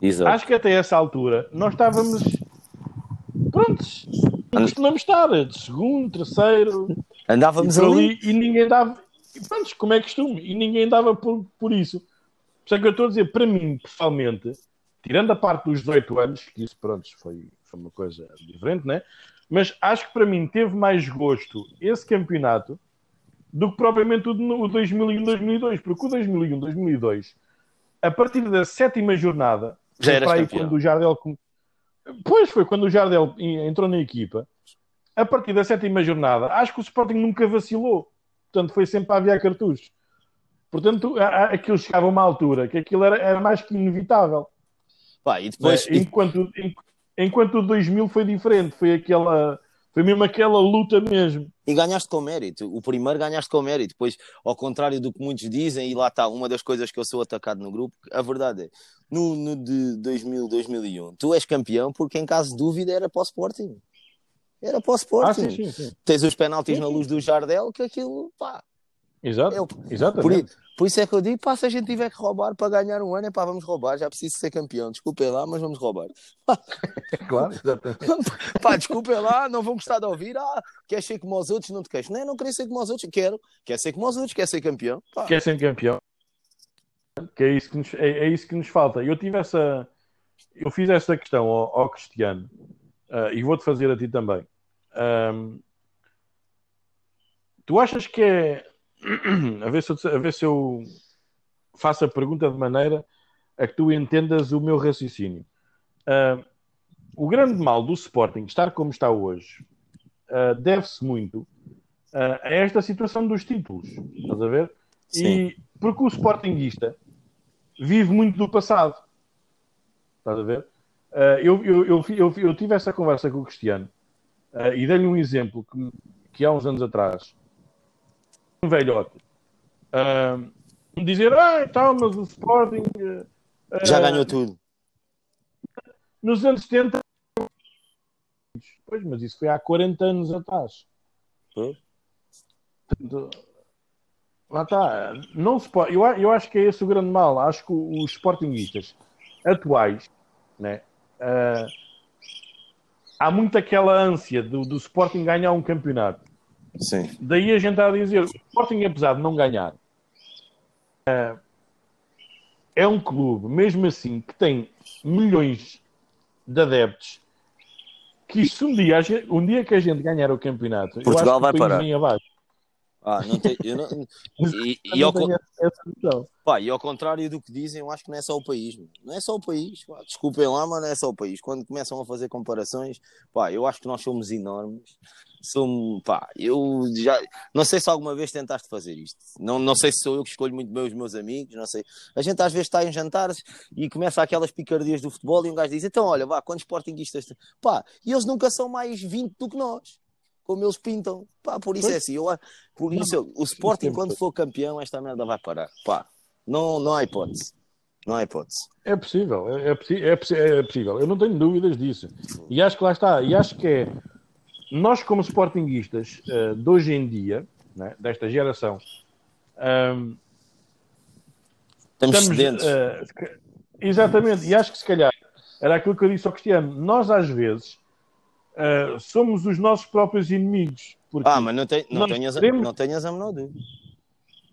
Exato. Acho que até essa altura nós estávamos prontos. Costumamos estar de segundo, terceiro, e, Andávamos por ali. ali, e ninguém dava. E pronto, como é costume, e ninguém dava por, por isso. Por isso é que eu estou a dizer, para mim, pessoalmente, tirando a parte dos 18 anos, que isso, pronto, foi, foi uma coisa diferente, né? Mas acho que para mim teve mais gosto esse campeonato do que propriamente o, de- o 2001-2002, porque o 2001-2002, a partir da sétima jornada, Já aí campeão. quando o Jardel. Pois foi quando o Jardel entrou na equipa. A partir da sétima jornada, acho que o Sporting nunca vacilou. Portanto, foi sempre a aviar cartuchos. Portanto, aquilo chegava a uma altura que aquilo era, era mais que inevitável. Pá, e depois. Né? enquanto, en- enquanto o 2000 foi diferente. Foi aquela. Foi mesmo aquela luta mesmo. E ganhaste com mérito. O primeiro ganhaste com mérito. Depois, ao contrário do que muitos dizem, e lá está, uma das coisas que eu sou atacado no grupo, a verdade é, no, no de 2000, 2001, tu és campeão porque em caso de dúvida era para o Sporting. Era para o Sporting. Ah, sim, sim, sim. Tens os penaltis na luz do Jardel, que aquilo, pá. Exato, é, exatamente. Por, por, isso é que eu digo, pá, se a gente tiver que roubar para ganhar um ano, é pá, vamos roubar, já preciso ser campeão. Desculpem lá, mas vamos roubar. claro, exatamente. pá, desculpem lá, não vão gostar de ouvir. Ah, quer ser como os outros, não te queixo. Não, não queria ser como os outros, quero. Quer ser como os outros, quer ser campeão. Pá. Quer ser campeão. Que é isso que nos, é, é isso que nos falta. Eu tive essa, eu fiz essa questão ao, ao Cristiano uh, e vou-te fazer a ti também. Um, tu achas que é. A, ver se eu, a ver se eu faço a pergunta de maneira a que tu entendas o meu raciocínio. Uh, o grande mal do Sporting estar como está hoje uh, deve-se muito uh, a esta situação dos títulos. Estás a ver? Sim. E porque o Sportingista vive muito do passado. Estás a ver? eu, eu, eu, eu, eu tive essa conversa com o Cristiano e dei-lhe um exemplo que, que há uns anos atrás, velhote, uh, dizer, ah, tal, mas o Sporting uh, já ganhou tudo. Nos anos 70, pois, mas isso foi há 40 anos atrás. Lá está. Não se pode, eu, eu acho que é esse o grande mal. Acho que os Sportingistas atuais, né? Uh, há muito aquela ânsia do, do Sporting ganhar um campeonato. Sim. Daí a gente está a dizer, o Sporting, apesar de não ganhar, é, é um clube, mesmo assim, que tem milhões de adeptos, que se um dia, um dia que a gente ganhar o campeonato, Portugal vai parar. Abaixo. Ah, não tem, eu não, e, e, ao, pá, e ao contrário do que dizem, eu acho que não é só o país. Mano. Não é só o país. Pá. Desculpem lá, mas não é só o país. Quando começam a fazer comparações, pá, eu acho que nós somos enormes. Somos, pá, eu já não sei se alguma vez tentaste fazer isto. Não, não sei se sou eu que escolho muito bem os meus amigos, não sei. A gente às vezes está em jantares e começa aquelas picardias do futebol e um gajo diz: então, olha, vá, quantos sportinguistas. Pá, e eles nunca são mais 20 do que nós como eles pintam. Pá, por isso pois? é assim. Eu, por isso, não, o Sporting, quando for campeão, esta merda vai parar. Pá, não, não há hipótese. Não há hipótese. É possível, é, é, é, é, possível. Eu não tenho dúvidas disso. E acho que lá está. E acho que é. Nós, como Sportinguistas uh, de hoje em dia, né, desta geração, um, estamos, estamos sedentes. Uh, exatamente. E acho que se calhar era aquilo que eu disse ao Cristiano. Nós, às vezes, uh, somos os nossos próprios inimigos. Ah, mas não, tem, não, tenhas, queremos, não tenhas a menor dúvida.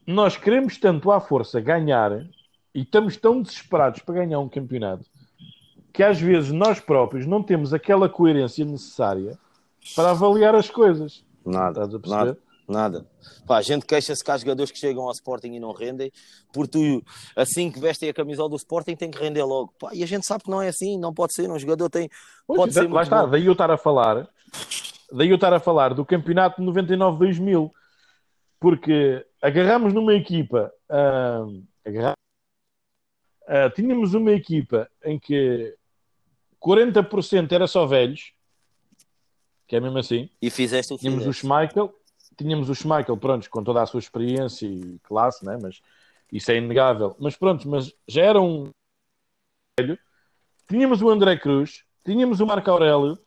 Nós queremos tanto à força ganhar e estamos tão desesperados para ganhar um campeonato que às vezes nós próprios não temos aquela coerência necessária para avaliar as coisas. Nada, Estás a perceber? Nada. Nada. Pá, a gente queixa-se que há jogadores que chegam ao Sporting e não rendem, porque tu, assim que vestem a camisola do Sporting, tem que render logo. Pá, e a gente sabe que não é assim, não pode ser. Um jogador tem. Pois, pode ser lá está, bom. daí eu estar a falar, daí eu estar a falar do campeonato de 99-2000, porque agarramos numa equipa, uh, tínhamos uma equipa em que 40% era só velhos, que é mesmo assim. E fizeste o Tínhamos o Schmeichel, tínhamos o Schmeichel, pronto, com toda a sua experiência e classe, né? mas isso é inegável. Mas pronto, mas já era um velho. Tínhamos o André Cruz, tínhamos o Marco Aurélio,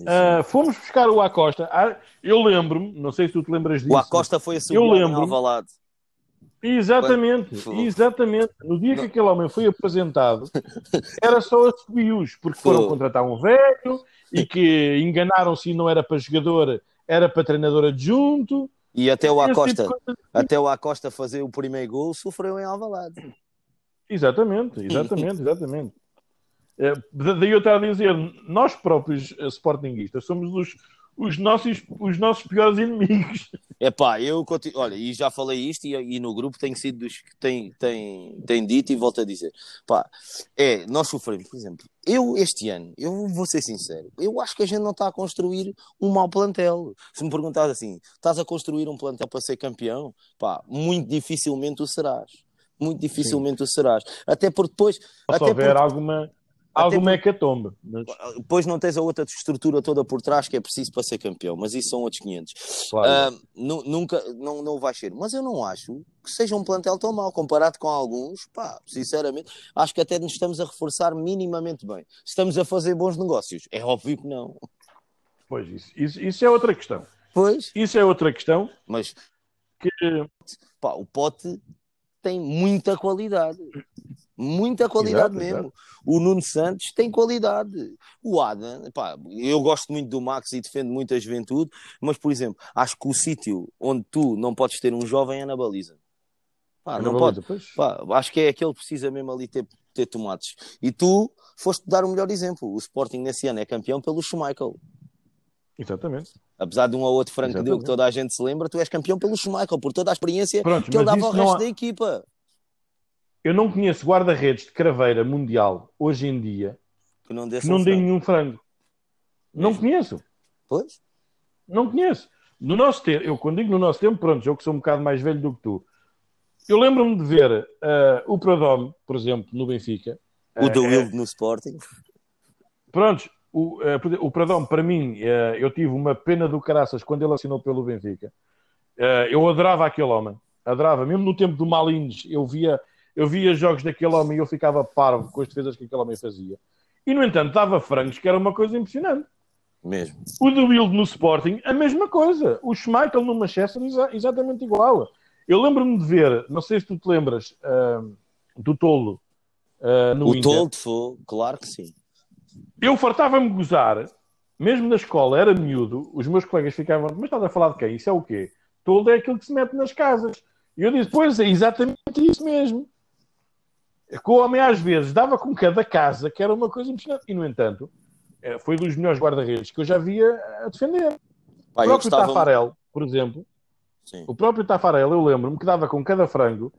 uh, fomos buscar o Acosta. Ah, eu lembro-me, não sei se tu te lembras disso. O Acosta foi a eu lembro Alvalade. Exatamente, exatamente. No dia que aquele homem foi apresentado, era só a subios, porque foram contratar um velho e que enganaram-se e não era para jogador era para treinador adjunto. E até o Acosta, tipo até o Acosta fazer o primeiro gol sofreu em Alvalade. Exatamente, exatamente, exatamente. É, daí eu estava a dizer, nós próprios eh, sportinguistas somos os, os nossos, os nossos piores inimigos. É pá, eu continuo, olha, e já falei isto e, e, no grupo tenho sido dos que tem, tem, tem dito e volto a dizer, pá, é, nós sofremos, por exemplo, eu este ano, eu vou ser sincero, eu acho que a gente não está a construir um mau plantel. Se me perguntares assim, estás a construir um plantel para ser campeão? Pá, muito dificilmente o serás. Muito dificilmente Sim. o serás. Até porque depois. Se até houver porque... alguma Alguma hecatombe. Mas... Depois não tens a outra estrutura toda por trás que é preciso para ser campeão, mas isso são outros 500. Claro. Uh, nunca, não, não vai ser. Mas eu não acho que seja um plantel tão mau comparado com alguns. Pá, sinceramente, acho que até nos estamos a reforçar minimamente bem. Estamos a fazer bons negócios? É óbvio que não. Pois, isso, isso, isso é outra questão. Pois. Isso é outra questão. Mas que... pá, o Pote tem muita qualidade. Muita qualidade Exato, mesmo. exato. O Nuno Santos tem qualidade. O Adam, pá, eu gosto muito do Max e defendo muito a juventude, mas, por exemplo, acho que o sítio onde tu não podes ter um jovem é na baliza. Pá, Na não baliza, pode. Pá, acho que é aquele que precisa mesmo ali ter, ter tomates. E tu foste dar o melhor exemplo. O Sporting nesse ano é campeão pelo Schmeichel. Exatamente. Apesar de um ou outro franco que deu que Exatamente. toda a gente se lembra, tu és campeão pelo Schmeichel, por toda a experiência Pronto, que ele dava ao resto há- da equipa. Eu não conheço guarda-redes de craveira mundial hoje em dia Que não que não um dê frango. nenhum frango. Não Mesmo. conheço. Pois? Não conheço. No nosso tempo, eu quando digo no nosso tempo, pronto, eu que sou um bocado mais velho do que tu. Eu lembro-me de ver eh, o Pradome, por exemplo, no Benfica. O Eh, da eh, no Sporting. Prontos, o, exemplo, o Pradome, para mim, eh, eu tive uma pena do caraças quando ele assinou pelo Benfica. Eu adorava aquele homem, adorava. Mesmo no tempo do Malines, eu via, eu via jogos daquele homem e eu ficava parvo com as defesas que aquele homem fazia. E, no entanto, dava frangos, que era uma coisa impressionante. Mesmo. O de Wilde no Sporting, a mesma coisa. O Schmeichel no Manchester, exa- exatamente igual. Eu lembro-me de ver, não sei se tu te lembras, ah, do Tolo ah, no o Inter. Toldo foi, claro que sim. Eu fartava-me gozar, mesmo na escola, era miúdo, os meus colegas ficavam, mas estás a falar de quem? Isso é o quê? Toldo é aquilo que se mete nas casas. E eu disse, pois é, exatamente isso mesmo. É que o homem às vezes dava com cada casa, que era uma coisa impressionante. E, no entanto, eh, foi dos melhores guarda-redes que eu já via a defender. Pá, o próprio gostava... Tafarel, por exemplo, Sim. o próprio Tafarel, eu lembro-me que dava com cada frango,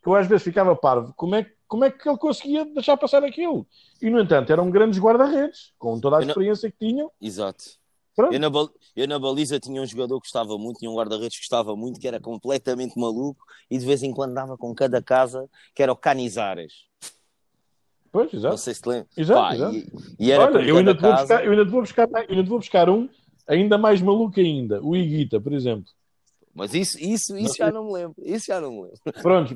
que eu às vezes ficava parvo, como é, como é que ele conseguia deixar passar aquilo? E, no entanto, eram grandes guarda-redes, com toda a Eu não- experiência que tinham. Exato. Pronto. Eu na, eu na baliza tinha um jogador que gostava muito, tinha um guarda-redes que gostava muito, que era completamente maluco e de vez em quando dava com cada casa, que era o Canizares. Pois, Não exato. sei se te lembra. Exato, Pá, exato. E, e Olha, eu ainda, te vou casa... buscar, eu, ainda te vou buscar, eu ainda te vou buscar um ainda mais maluco ainda, o Iguita, por exemplo. Mas isso, isso, isso já não me lembro. Isso já não me lembro. Pronto,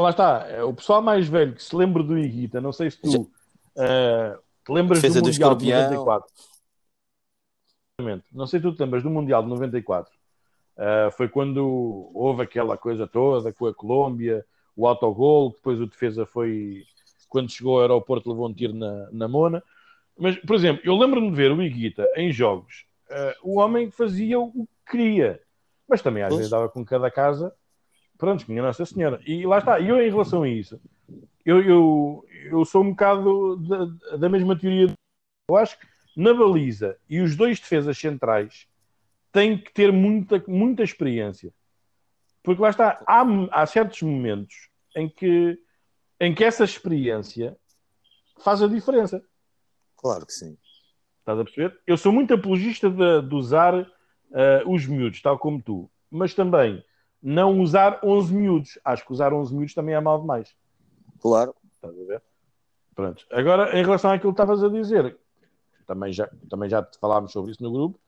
lá está. O pessoal mais velho que se lembra do Iguita, não sei se tu eh, te lembras Defesa do do Mundial de Escorpião. 94. Exatamente. Não sei se tu te lembras do Mundial de 94. Eh, foi quando houve aquela coisa toda com a Colômbia, o autogol, depois o defesa foi. Quando chegou ao aeroporto, levou um tiro na, na Mona. Mas, por exemplo, eu lembro-me de ver o Iguita em jogos. Eh, o homem fazia o que queria, mas também às Pois. vezes dava com cada casa. Pronto, minha Nossa Senhora. E lá está. E eu, em relação a isso, eu, eu, eu sou um bocado da, da mesma teoria. Eu acho que na baliza e os dois defesas centrais têm que ter muita, muita experiência. Porque lá está, há, há certos momentos em que, em que essa experiência faz a diferença. Claro que sim. Estás a perceber? Eu sou muito apologista de, de usar eh, os miúdos, tal como tu, mas também não usar 11 miúdos. Acho que usar 11 miúdos também é mal demais. Claro. Estás a ver? Pronto. Agora, em relação àquilo que estavas a dizer, também já, também já falámos sobre isso no grupo,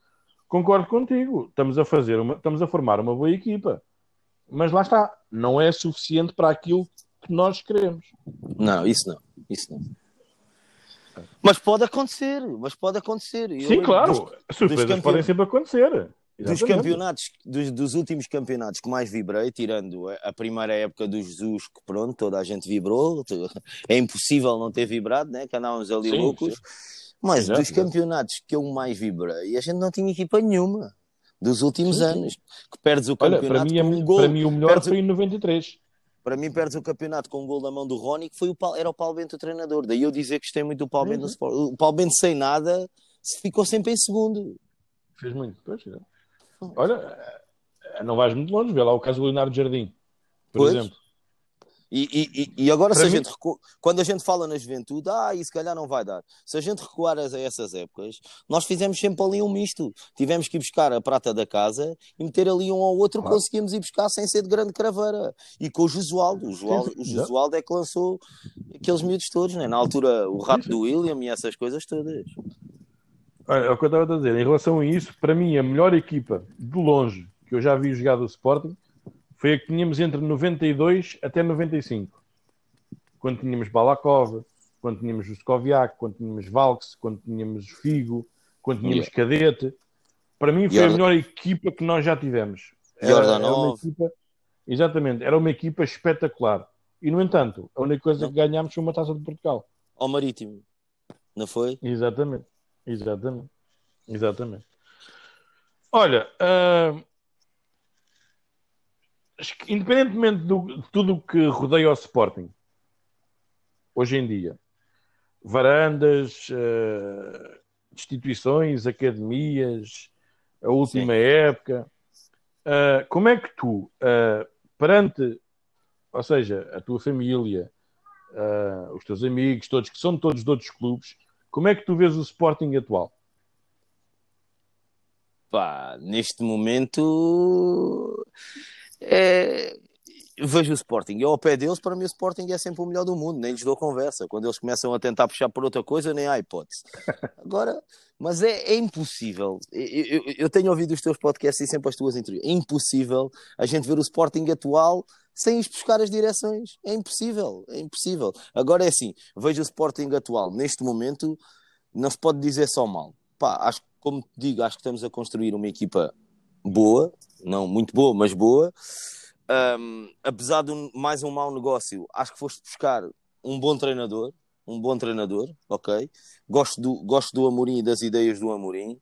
concordo contigo. Estamos a fazer uma, estamos a formar uma boa equipa. Mas lá está, não é suficiente para aquilo que nós queremos. Não, isso não. Isso não. Mas pode acontecer, mas pode acontecer. Eu Sim, lembro claro, dos- surpresas campeon- podem sempre acontecer. dos Exatamente. campeonatos, dos, dos últimos campeonatos que mais vibrei, tirando a, primeira época do Jesus, que pronto, toda a gente vibrou, é impossível não ter vibrado, né? Que andávamos ali Sim, loucos. sim. Mas Exato, dos campeonatos que eu mais vibrei, a gente não tinha equipa nenhuma dos últimos Sim, sim. anos. Que perdes o Olha, campeonato para mim, com um gol. para mim o melhor perdes foi em 93. Para mim, perdes o campeonato com um gol na mão do Rony, que foi o era o Paulo Bento o treinador. Daí eu dizer que gostei muito do Paulo Bento Uhum. Sport. O Paulo Bento sem nada ficou sempre em segundo. Fez muito. Pois, é. Olha, eh, não vais muito longe, vê lá o caso do Leonardo Jardim, por Pois. exemplo. E, e- e- e agora, se Para a mim- gente recu- quando a gente fala na juventude, ah, isso se calhar não vai dar. Se a gente recuar a essas épocas, nós fizemos sempre ali um misto. Tivemos que ir buscar a prata da casa e meter ali um ao outro, Claro. conseguimos ir buscar sem ser de grande craveira. E com o Josualdo. O Josualdo, o. Josualdo é que lançou aqueles miúdos todos, né? na altura o rato do William e essas coisas todas. Olha, é o que eu estava a dizer. Em relação a isso, para mim, a melhor equipa de longe que eu já vi jogar do Sporting foi a que tínhamos entre 92 até 95. Quando tínhamos Balakov, quando tínhamos o Skoviak, quando tínhamos Valks, quando tínhamos Figo. quando tínhamos yeah. cadete. Para mim foi Jordan... a melhor equipa que nós já tivemos. Era, era uma equipa, exatamente, era uma equipa espetacular. E, no entanto, a única coisa não. que ganhámos foi uma taça de Portugal. Ao Marítimo, não foi? Exatamente, exatamente, exatamente. Olha, uh, independentemente do, de tudo o que rodeia o Sporting, hoje em dia, varandas, uh, instituições, academias, a última Sim. época, uh, como é que tu, uh, perante, ou seja, a tua família, os teus amigos, todos que são todos de outros clubes, como é que tu vês o Sporting atual? Pá, neste momento é, vejo o Sporting. Eu ao pé deles, para mim o Sporting é sempre o melhor do mundo, nem lhes dou conversa. Quando eles começam a tentar puxar por outra coisa, nem há hipótese. Agora, mas é, é impossível. Eu, eu, eu, tenho ouvido os teus podcasts e sempre as tuas entrevistas. É impossível a gente ver o Sporting atual sem ir buscar as direções. É impossível, é impossível. Agora é assim, vejo o Sporting atual. Neste momento, não se pode dizer só mal. Pá, acho, como te digo, acho que estamos a construir uma equipa boa, não muito boa, mas boa. Um, apesar de um, mais um mau negócio, acho que foste buscar um bom treinador, um bom treinador, ok? Gosto do, gosto do Amorim e das ideias do Amorim,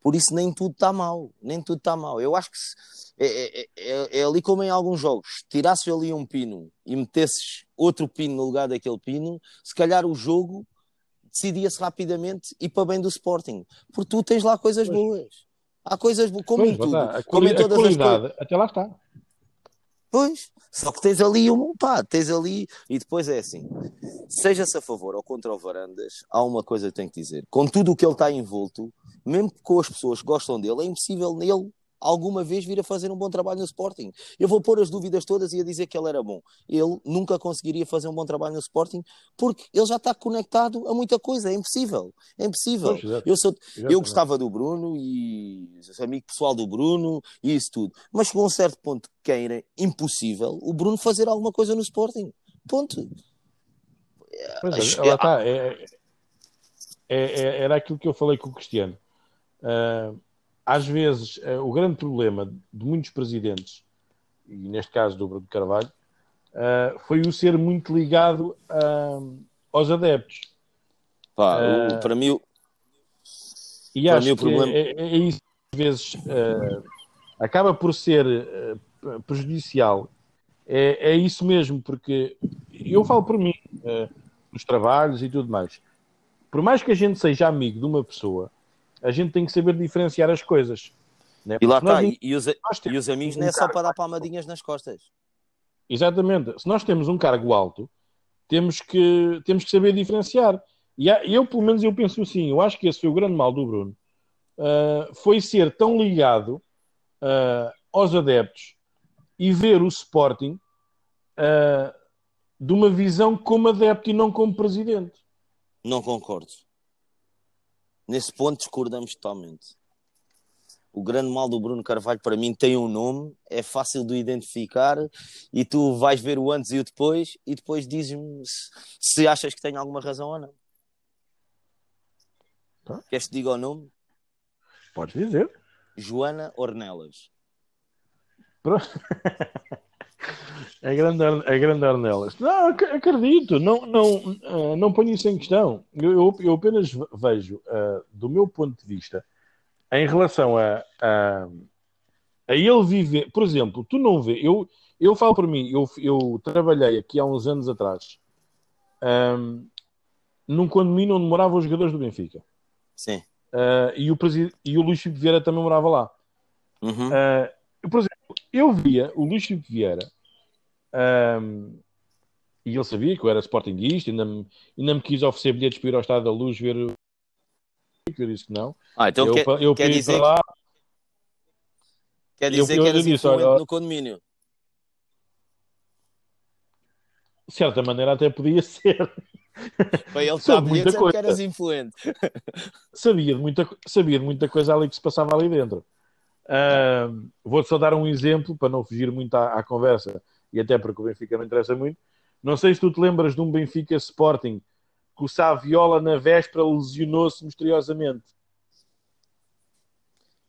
por isso nem tudo está mal, nem tudo está mal. Eu acho que se, é, é, é, é, ali como em alguns jogos, tirasses ali um pino e metesses outro pino no lugar daquele pino, se calhar o jogo decidia-se rapidamente e para bem do Sporting, porque tu tens lá coisas boas. Há coisas como pois, em tudo, a, como em todas as coisas. Até lá está. Pois, só que tens ali um pá, tens ali, e depois é assim: seja-se a favor ou contra o Varandas, há uma coisa que tenho que dizer. Com tudo o que ele está envolto, mesmo com as pessoas que gostam dele, é impossível nele alguma vez vir a fazer um bom trabalho no Sporting. Eu vou pôr as dúvidas todas e a dizer que ele era bom. Ele nunca conseguiria fazer um bom trabalho no Sporting porque ele já está conectado a muita coisa. É impossível. É impossível. Pois, eu, sou, eu gostava do Bruno e sou amigo pessoal do Bruno e isso tudo. Mas chegou a um certo ponto que era impossível o Bruno fazer alguma coisa no Sporting. Ponto. Pois é, ela está. É, é, é, era aquilo que eu falei com o Cristiano. Uh, às vezes, uh, o grande problema de muitos presidentes, e neste caso do Bruno Carvalho, uh, foi o ser muito ligado aos adeptos. Pá, o, para mim, e para acho mim o problema... é, é, é isso às vezes acaba por ser prejudicial. É, é, isso mesmo, porque eu falo por mim, nos trabalhos e tudo mais. Por mais que a gente seja amigo de uma pessoa, a gente tem que saber diferenciar as coisas. Né? E lá está, e, e, os, e os amigos não é só para dar palmadinhas nas costas. Exatamente. Se nós temos um cargo alto, temos que, temos que saber diferenciar. E eu, pelo menos, eu penso assim, eu acho que esse foi o grande mal do Bruno, uh, foi ser tão ligado uh, aos adeptos e ver o Sporting uh, de uma visão como adepto e não como presidente. Não concordo. Nesse ponto discordamos totalmente. O grande mal do Bruno Carvalho para mim tem um nome, é fácil de identificar e tu vais ver o antes e o depois e depois dizes-me se, se, achas que tem alguma razão ou não. Tá. Queres que diga o nome? Podes dizer. Joana Ornelas. Pronto. É grande, é grande Arnelas. Não, acredito, não, não, uh, não ponho isso em questão. Eu, eu apenas vejo, uh, do meu ponto de vista, em relação a, a, a, ele viver. Por exemplo, tu não vê. Eu, eu falo por mim, eu, eu trabalhei aqui há uns anos atrás um, num condomínio onde moravam os jogadores do Benfica. Sim. Uh, e, o e o Luís Filipe Vieira também morava lá. Uhum. por exemplo, eu via o Luís Filipe Vieira um, e ele sabia que eu era sportinguista, ainda me, ainda me quis oferecer bilhetes para ir ao Estado da Luz ver o. Eu disse que não. Ah, então eu, quer, eu quer dizer lá. Quer dizer eu, que eras disse, olha, no condomínio? De certa maneira até podia ser. Para ele sabia muita coisa. que eras influente. Sabia de, muita, sabia de muita coisa ali que se passava ali dentro. Uh, Vou-te só dar um exemplo para não fugir muito à, à, conversa e até porque o Benfica não interessa muito. Não sei se tu te lembras de um Benfica Sporting que o Saviola na véspera lesionou-se misteriosamente.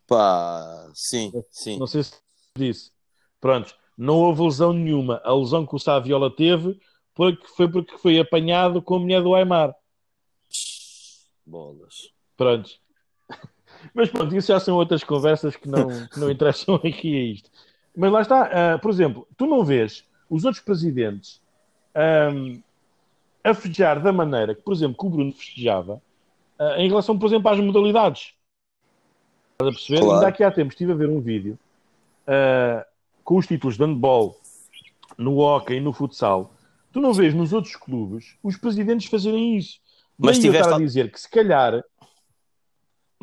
Pá, sim, sim. Não sei se disse. Pronto, não houve lesão nenhuma. A lesão que o Saviola teve porque foi porque foi apanhado com a mulher do Aymar. Bolas. Pronto. Mas pronto, isso já são outras conversas que não, que não interessam aqui a isto. Mas lá está, uh, por exemplo, tu não vês os outros presidentes um, a festejar da maneira que, por exemplo, que o Bruno festejava uh, em relação, por exemplo, às modalidades. Estás a perceber? Claro. Ainda aqui há tempos estive a ver um vídeo uh, com os títulos de handball no hockey e no futsal. Tu não vês nos outros clubes os presidentes fazerem isso. Mas Daí tiveste... a dizer que se calhar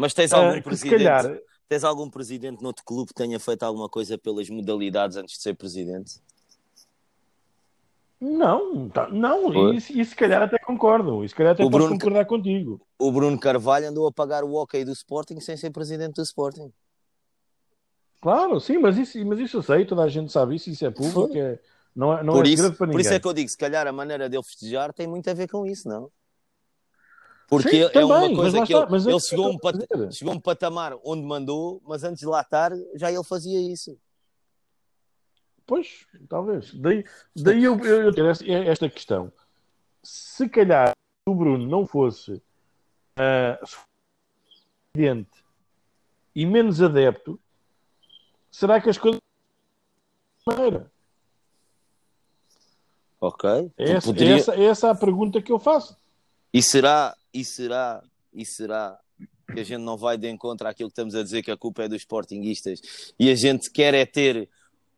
mas tens algum uh, presidente? Calhar... Tens algum presidente noutro clube que tenha feito alguma coisa pelas modalidades antes de ser presidente? Não, tá, não, e, e se calhar até concordo, e se calhar até o posso Bruno, concordar contigo. O Bruno Carvalho andou a pagar o hockey do Sporting sem ser presidente do Sporting. Claro, sim, mas isso, mas isso eu sei, toda a gente sabe isso, isso é público, é, não, é, não por é isso, para ninguém. Por isso é que eu digo, se calhar a maneira dele festejar tem muito a ver com isso, não? Porque Sim, é uma coisa que ele, ele chegou, um pat... chegou um patamar onde mandou, mas antes de lá estar, já ele fazia isso. Pois, talvez. Daí, daí eu, eu, eu tenho esta questão. Se calhar o Bruno não fosse uh, e menos adepto, será que as coisas? Ok. É essa, poderia... essa, essa é a pergunta que eu faço. E será, e será, e será que a gente não vai de encontro àquilo que estamos a dizer que a culpa é dos sportinguistas e a gente quer é ter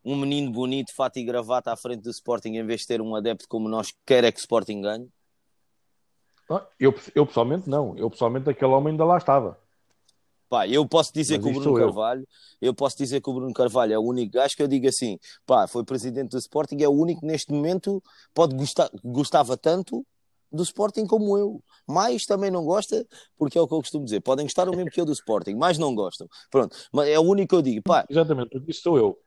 um menino bonito, fato e gravata à frente do Sporting em vez de ter um adepto como nós quer é que o Sporting ganhe? Ah, eu, eu pessoalmente não. Eu pessoalmente aquele homem ainda lá estava. Pá, eu posso dizer Mas que o Bruno Carvalho, eu. eu. posso dizer que o Bruno Carvalho é o único gajo que eu digo assim, pá, foi presidente do Sporting, é o único que neste momento pode gostar, gostava tanto do Sporting como eu. Mais também não gosta, porque é o que eu costumo dizer. Podem gostar o mesmo que eu do Sporting, mais não gostam. Pronto, mas é o único que eu digo. Pá, Exatamente, porque sou eu.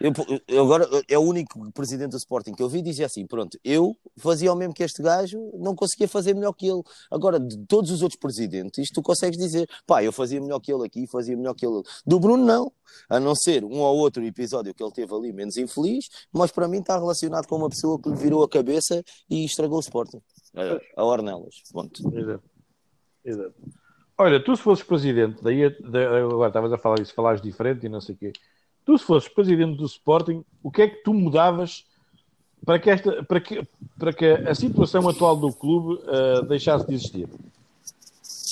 Eu, eu, agora é o único presidente do Sporting que eu vi e dizia assim: pronto, eu fazia o mesmo que este gajo, não conseguia fazer melhor que ele. Agora, de todos os outros presidentes, tu consegues dizer, pá, eu fazia melhor que ele aqui, fazia melhor que ele. Do Bruno, não, a não ser um ou outro episódio que ele teve ali menos infeliz, mas para mim está relacionado com uma pessoa que lhe virou a cabeça e estragou o Sporting, a, a Ornelas. Ponto. Exato. Exato. Olha, tu se fosses presidente, daí agora estavas a falar isso, falares diferente e não sei o quê tu se fosses presidente do Sporting, o que é que tu mudavas para que, esta, para que, para que a situação atual do clube uh, deixasse de existir?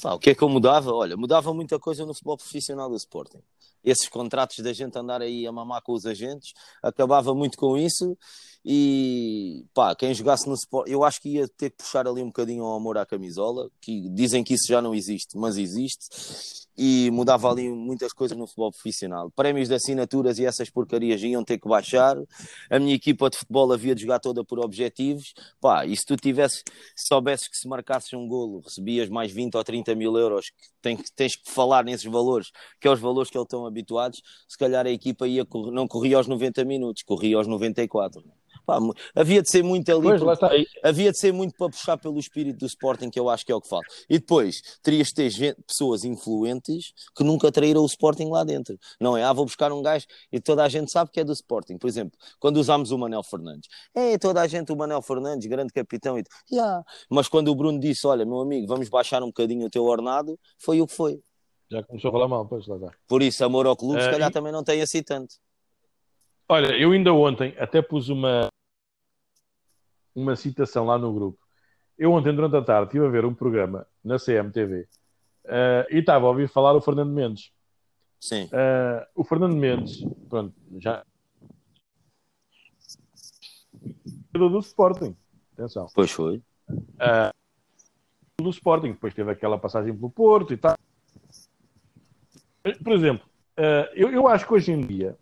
Ah, o que é que eu mudava? Olha, mudava muita coisa no futebol profissional do Sporting. Esses contratos da gente andar aí a mamar com os agentes, acabava muito com isso e pá, quem jogasse no Sport, eu acho que ia ter que puxar ali um bocadinho ao amor à camisola, que dizem que isso já não existe, mas existe, e mudava ali muitas coisas no futebol profissional. Prémios de assinaturas e essas porcarias iam ter que baixar. A minha equipa de futebol havia de jogar toda por objetivos. Pá, e se tu tivesse, se soubesses que se marcasses um golo, recebias mais 20 ou 30 mil euros, que tens, tens que falar nesses valores, que é os valores que eles estão habituados, se calhar a equipa ia, não corria aos 90 minutos, corria aos 94. Pá, havia de ser muito ali, pois, havia de ser muito para puxar pelo espírito do Sporting, que eu acho que é o que falta. E depois terias de ter gente, pessoas influentes que nunca traíram o Sporting lá dentro. Não é? Ah, vou buscar um gajo e toda a gente sabe que é do Sporting. Por exemplo, quando usámos o Manel Fernandes, é toda a gente o Manel Fernandes, grande capitão. E... Yeah. Mas quando o Bruno disse: Olha, meu amigo, vamos baixar um bocadinho o teu ornado, foi o que foi. Já começou a falar mal, pois lá está. Por isso, amor ao clube, uh, se calhar e... também não tem assim tanto. Olha, eu ainda ontem até pus uma, uma citação lá no grupo. Eu ontem, durante a tarde, estive a ver um programa na CMTV uh, eh, e estava a ouvir falar o Fernando Mendes. Sim. Uh, o Fernando Mendes, pronto, já. do Sporting. Atenção. Pois foi. Uh, do Sporting, depois teve aquela passagem pelo Porto e tal. Por exemplo, uh, eu, eu acho que hoje em dia,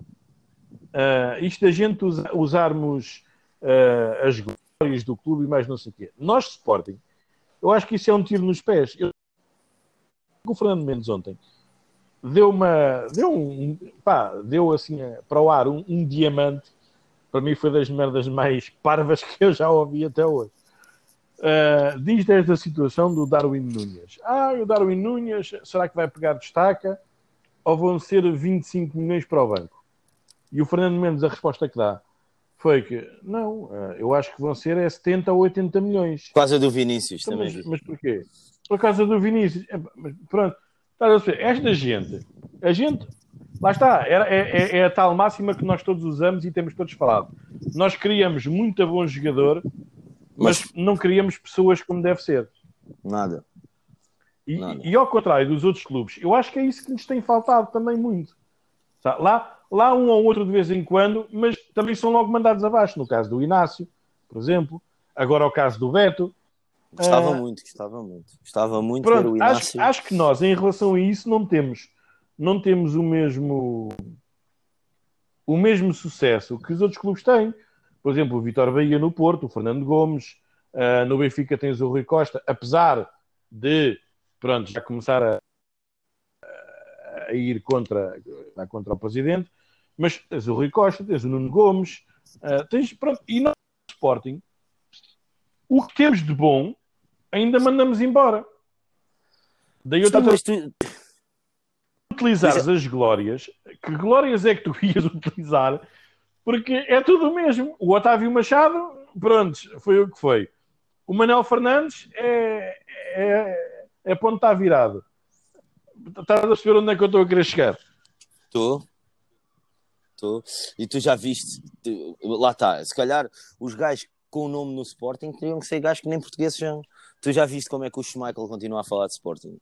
uh, isto da gente usa, usarmos uh, as glórias do clube e mais não sei o quê. Nós, Sporting, eu acho que isso é um tiro nos pés. Eu... O Fernando Mendes ontem deu uma. Deu um. Pá, deu assim para o ar um, um diamante. Para mim foi das merdas mais parvas que eu já ouvi até hoje. Uh, diz desta situação do Darwin Núñez. Ah, o Darwin Núñez, será que vai pegar destaca? ou vão ser 25 milhões para o banco? E o Fernando Mendes, a resposta que dá foi que, não, eh, eu acho que vão ser é 70 ou 80 milhões. Por causa do Vinícius Então, também. mas, mas porquê? Por causa do Vinícius. É, pronto, estás a perceber? Esta gente, a gente, lá está, é, é, é a tal máxima que nós todos usamos e temos todos falado. Nós criamos muito bom jogador, mas, Mas- não criamos pessoas como deve ser. Nada. E, e ao contrário dos outros clubes, eu acho que é isso que nos tem faltado também muito. Lá, lá um ou outro de vez em quando, mas também são logo mandados abaixo. No caso do Inácio, por exemplo. Agora o caso do Beto. Gostava Ah. muito, gostava muito. Gostava muito Pronto, o acho, Inácio. acho que nós, em relação a isso, não temos, não temos o mesmo o mesmo sucesso que os outros clubes têm. Por exemplo, o Vitor Bahia no Porto, o Fernando Gomes, ah, no Benfica tens o Rui Costa, apesar de pronto, já começar a, a ir contra, contra o presidente, mas tens o Rui Costa, tens o Nuno Gomes, ah, tens, pronto, e nós, no Sporting, o que temos de bom ainda mandamos embora. Daí eu estou tu- utilizares Mas as glórias, que glórias é que tu ias utilizar? Porque é tudo o mesmo. O Otávio Machado, pronto, foi o que foi. O Manel Fernandes é, é, é ponto está virado. Estás a perceber onde é que eu estou a querer chegar? Estou. E tu já viste. tu- lá está. Se calhar os gajos com o nome no Sporting teriam que ser gajos que nem portugueses são. Tu já viste como é que o Schmeichel continua a falar de Sporting?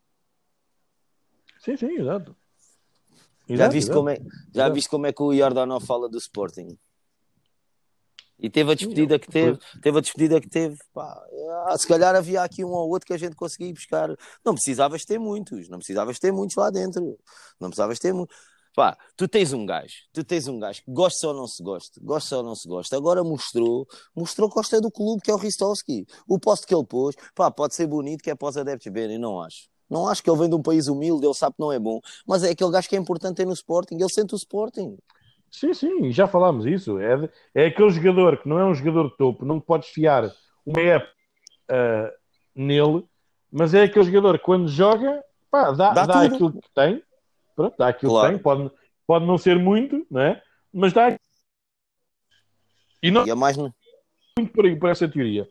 Sim, sim, exato. Já, Exato, viste, exato. como é, já Exato. viste como é que o Jordanov fala do Sporting? E teve a despedida que teve, teve a despedida que teve. Pá, ah, se calhar havia aqui um ou outro que a gente conseguia ir buscar. Não precisavas ter muitos, não precisavas ter muitos lá dentro. Não precisavas ter muitos. Pá, tu tens um gajo, tu tens um gajo que gosta ou não se gosta, gosta ou não se gosta. Agora mostrou, mostrou que gosta do clube que é o Ristovski. O posto que ele pôs, pá, pode ser bonito que é para os adeptos verem, não acho. Não acho que ele vem de um país humilde, ele sabe que não é bom, mas é aquele gajo que é importante ter no Sporting, ele sente o Sporting. Sim, sim, já falámos isso. É, é aquele jogador que não é um jogador de topo, não podes fiar uma época ah, nele, mas é aquele jogador que quando joga, pá, dá, Dá dá aquilo que tem, pronto, dá aquilo Claro. que tem, pode, pode não ser muito, não é? mas dá e não E é mais muito por aí, por essa teoria,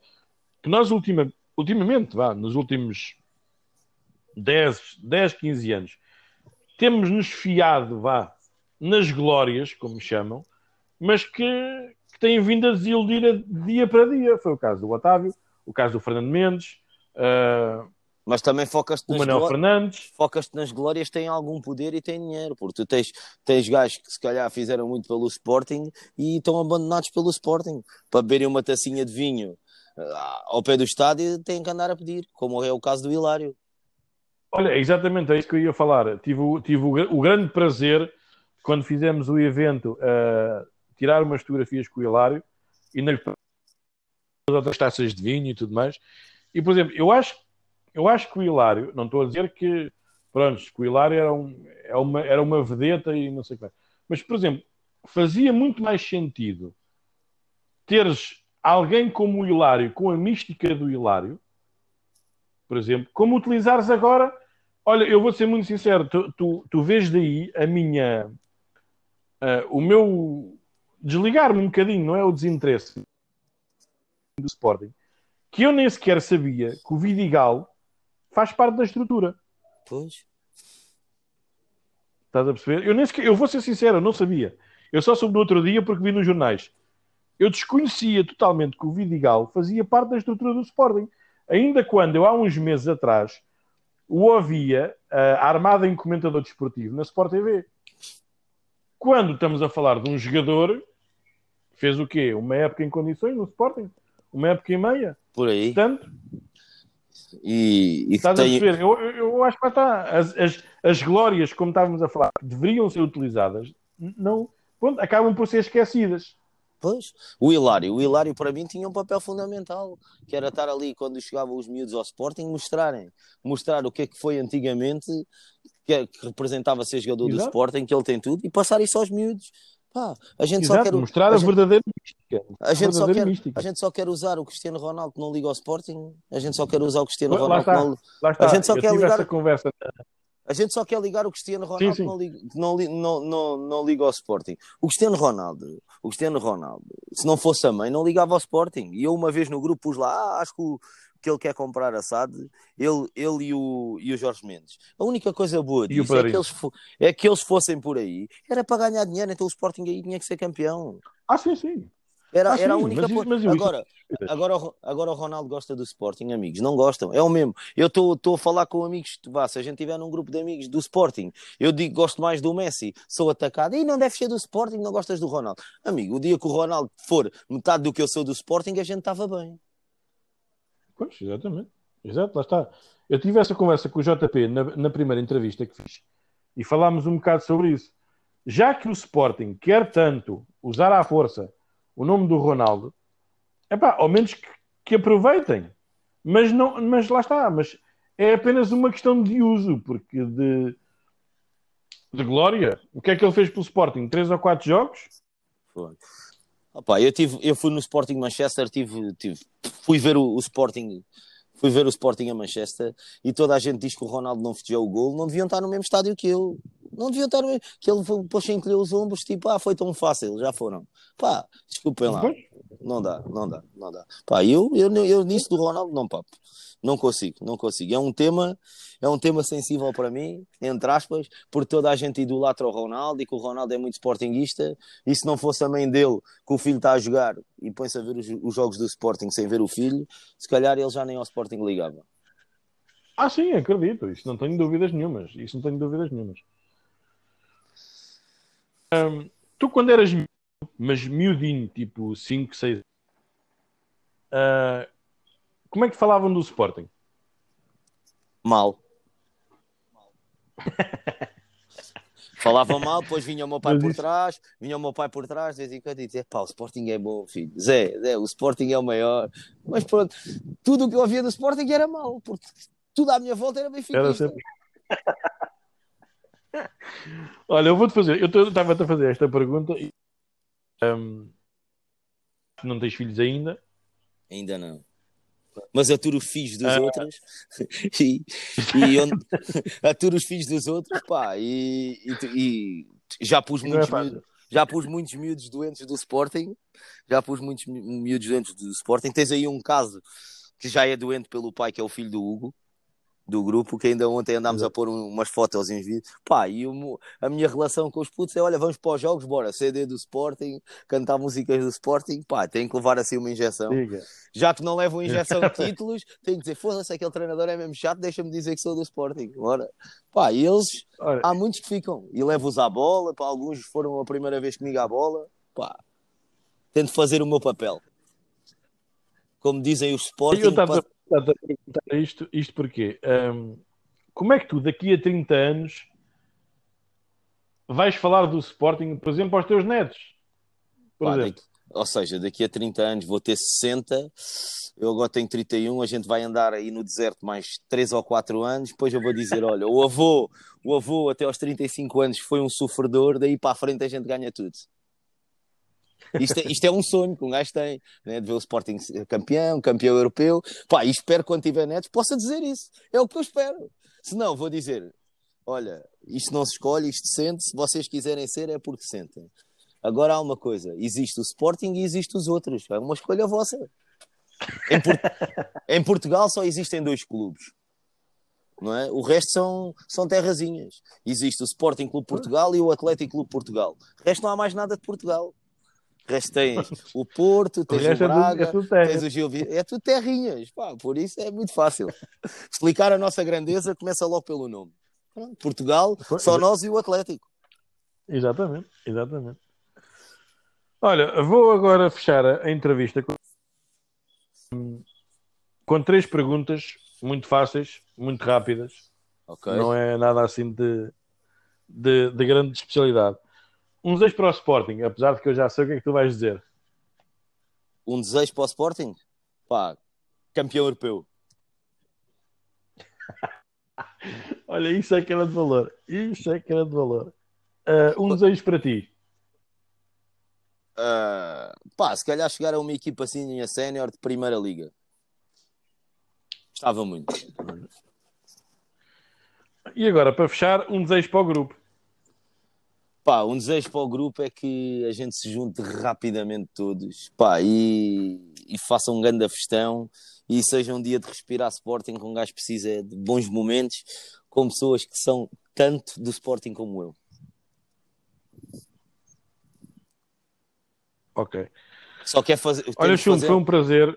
que nós ultima, ultimamente, vá, nos últimos 10, 10, 15 anos, temos-nos fiado, vá, nas glórias, como chamam, mas que, que têm vindo a desiludir a- dia para dia. Foi o caso do Otávio, o caso do Fernando Mendes, ah, mas também focas-te nas, Manuel gló- Fernandes. focas nas glórias, têm algum poder e têm dinheiro, porque tu tens, tens gajos que se calhar fizeram muito pelo Sporting e estão abandonados pelo Sporting para beberem uma tacinha de vinho ah, ao pé do estádio têm que andar a pedir, como é o caso do Hilário. Olha, é exatamente é isso que eu ia falar. Tive, o- tive o, o grande prazer, quando fizemos o evento, a tirar umas fotografias com o Hilário e ainda lhe as outras taças de vinho e tudo mais. E, por exemplo, eu acho, eu acho que o Hilário, não estou a dizer que, pronto, que o Hilário era, um, é uma, era uma vedeta e não sei o que. Mas, por exemplo, fazia muito mais sentido teres alguém como o Hilário, com a mística do Hilário, por exemplo, como utilizares agora. Olha, eu vou ser muito sincero, tu, tu, tu vês daí a minha. ah, o meu. desligar-me um bocadinho, não é? O desinteresse do Sporting, que eu nem sequer sabia que o Vidigal faz parte da estrutura. Pois. Estás a perceber? Eu, nem sequer, eu vou ser sincero, eu não sabia. Eu só soube no outro dia porque vi nos jornais. Eu desconhecia totalmente que o Vidigal fazia parte da estrutura do Sporting. Ainda quando eu, há uns meses atrás, o ouvia ah, armado em comentador desportivo na Sport TV. Quando estamos a falar de um jogador que fez o quê? Uma época em condições no Sporting? Uma época e meia? Por aí. Portanto, E, e Estás a tem, perceber? Eu, eu, acho que está. As, as, as glórias, como estávamos a falar, que deveriam ser utilizadas, não, pronto, acabam por ser esquecidas. Pois, o Hilário, o Hilário para mim tinha um papel fundamental, que era estar ali quando chegavam os miúdos ao Sporting, mostrarem, mostrar o que é que foi antigamente, que, que representava ser jogador do Exato. Sporting, que ele tem tudo, e passar isso aos miúdos. Pá, a gente só Exato, quer, mostrar a a, verdadeira mística. a gente, só quer, mística. a gente só quer usar o Cristiano Ronaldo que não liga ao Sporting, a gente só quer usar o Cristiano Lá Ronaldo que está. não Lá está. a gente só eu quer ligar- conversa A gente só quer ligar o Cristiano Ronaldo, sim, sim. Não, liga, não, não, não, não liga ao Sporting. O Cristiano Ronaldo, o Cristiano Ronaldo, se não fosse a mãe, não ligava ao Sporting. E eu uma vez no grupo pus lá, ah, acho que, o, que ele quer comprar a SAD, ele, ele e, o, e o Jorge Mendes. A única coisa boa disso é que, eles, é que eles fossem por aí, era para ganhar dinheiro, então o Sporting aí tinha que ser campeão. Ah, sim, sim. Era, ah, era a única. Mas, mas agora, agora, agora o Ronaldo gosta do Sporting, amigos. Não gostam, é o mesmo. Eu estou a falar com amigos. Vá, se a gente tiver num grupo de amigos do Sporting, eu digo gosto mais do Messi, sou atacado. E não deve ser do Sporting, não gostas do Ronaldo. Amigo, o dia que o Ronaldo for metade do que eu sou do Sporting, a gente estava bem. Pois, exatamente. Exato, lá está. Eu tive essa conversa com o JP na, na primeira entrevista que fiz e falámos um bocado sobre isso. Já que o Sporting quer tanto usar à força o nome do Ronaldo, é pá, ao menos que, que, aproveitem. Mas, não, mas lá está, mas é apenas uma questão de uso, porque de, de glória. O que é que ele fez pelo Sporting? Três ou quatro jogos? Foi. Opa, eu, tive, eu fui no Sporting Manchester, tive, tive, fui ver o, o Sporting fui ver o Sporting a Manchester e toda a gente diz que o Ronaldo não festejou o gol, não deviam estar no mesmo estádio que eu. Não deviam estar mesmo. Que ele depois encolheu os ombros, tipo, ah, foi tão fácil, já foram. Pá, desculpem lá. Não dá, não dá, não dá. Pá, eu, eu, eu, eu nisso do Ronaldo, não, papo. Não consigo, não consigo. É um tema, é um tema sensível para mim, entre aspas, porque toda a gente idolatra o Ronaldo e que o Ronaldo é muito sportinguista. E se não fosse a mãe dele que o filho está a jogar e põe-se a ver os, os, jogos do Sporting sem ver o filho, se calhar ele já nem ao Sporting ligava. Ah, sim, acredito. Isso não tenho dúvidas nenhumas. Isso não tenho dúvidas nenhumas. Hum, tu, quando eras mas miudinho, tipo 5, 6 uh, como é que falavam do Sporting? Mal. Falavam mal, depois vinha o meu pai Mas por isso... trás, vinha o meu pai por trás, de vez em quando e dizia, pá, o Sporting é bom, filho. Zé, Zé, o Sporting é o maior. Mas pronto, tudo o que eu ouvia do Sporting era mal, porque tudo à minha volta era bem Era sempre... Olha, eu vou-te fazer, eu estava-te a fazer esta pergunta e um, não tens filhos ainda? Ainda não mas aturo os filhos dos ah. outros e, e onde, aturo os filhos dos outros, pá, e, e, e já pus é muitos é miúdos, já pus muitos miúdos doentes do Sporting, já pus muitos miúdos doentes do Sporting. Tens aí um caso que já é doente pelo pai, que é o filho do Hugo, do grupo, que ainda ontem andámos a pôr umas fotos em vídeo. Pá, e o, a minha relação com os putos é: olha, vamos para os jogos, bora, CD do Sporting, cantar músicas do Sporting, pá, tem que levar assim uma injeção. Diga. Já que não levam injeção de títulos, tem que dizer: foda-se, aquele treinador é mesmo chato, deixa-me dizer que sou do Sporting, bora. Pá, e eles, há muitos que ficam, e levo-os à bola, pá, alguns foram a primeira vez comigo à bola, pá, tento fazer o meu papel. Como dizem os Sporting. Eu a perguntar isto, isto porque um, como é que tu daqui a 30 anos vais falar do Sporting, por exemplo, aos teus netos? Pá, daqui, ou seja, daqui a 30 anos vou ter 60, eu agora tenho 31, a gente vai andar aí no deserto mais 3 ou 4 anos, depois eu vou dizer, olha, o avô, o avô até aos 35 anos foi um sofredor, daí para a frente a gente ganha tudo. Isto é, isto é um sonho que um gajo tem, né? de ver o Sporting campeão, campeão europeu. Pá, e espero quando tiver netos possa dizer isso. É o que eu espero. Se não, vou dizer: olha, isto não se escolhe, isto sente. Se vocês quiserem ser, é porque sentem. Agora há uma coisa: existe o Sporting e existe os outros. É uma escolha vossa. Em, Port... em Portugal só existem dois clubes. Não é? O resto são, são terrazinhas. Existe o Sporting Clube Portugal e o Atlético Clube Portugal. O resto não há mais nada de Portugal. Tens o Porto, tens o, o é Braga, é tudo, é tens o Gil É tudo terrinhas, pá, por isso é muito fácil. Explicar a nossa grandeza começa logo pelo nome. Portugal, só nós e o Atlético. Exatamente, exatamente. Olha, vou agora fechar a entrevista com, com três perguntas muito fáceis, muito rápidas. Okay. Não é nada assim de, de, de grande especialidade. Um desejo para o Sporting, apesar de que eu já sei o que é que tu vais dizer. Um desejo para o Sporting? Pá, campeão europeu. Olha, isso é que era de valor. Isso é que era de valor. Uh, um desejo para ti. Uh, pá, se calhar chegar a uma equipa assim a sénior de primeira liga. Estava muito. E agora, para fechar, um desejo para o grupo. Pá, um desejo para o grupo é que a gente se junte rapidamente todos pá, e, e faça um grande festão e seja um dia de respirar Sporting com um gajo precisa de bons momentos com pessoas que são tanto do Sporting como eu. Ok. Só quer fazer. Olha, Chum, fazer... foi um prazer.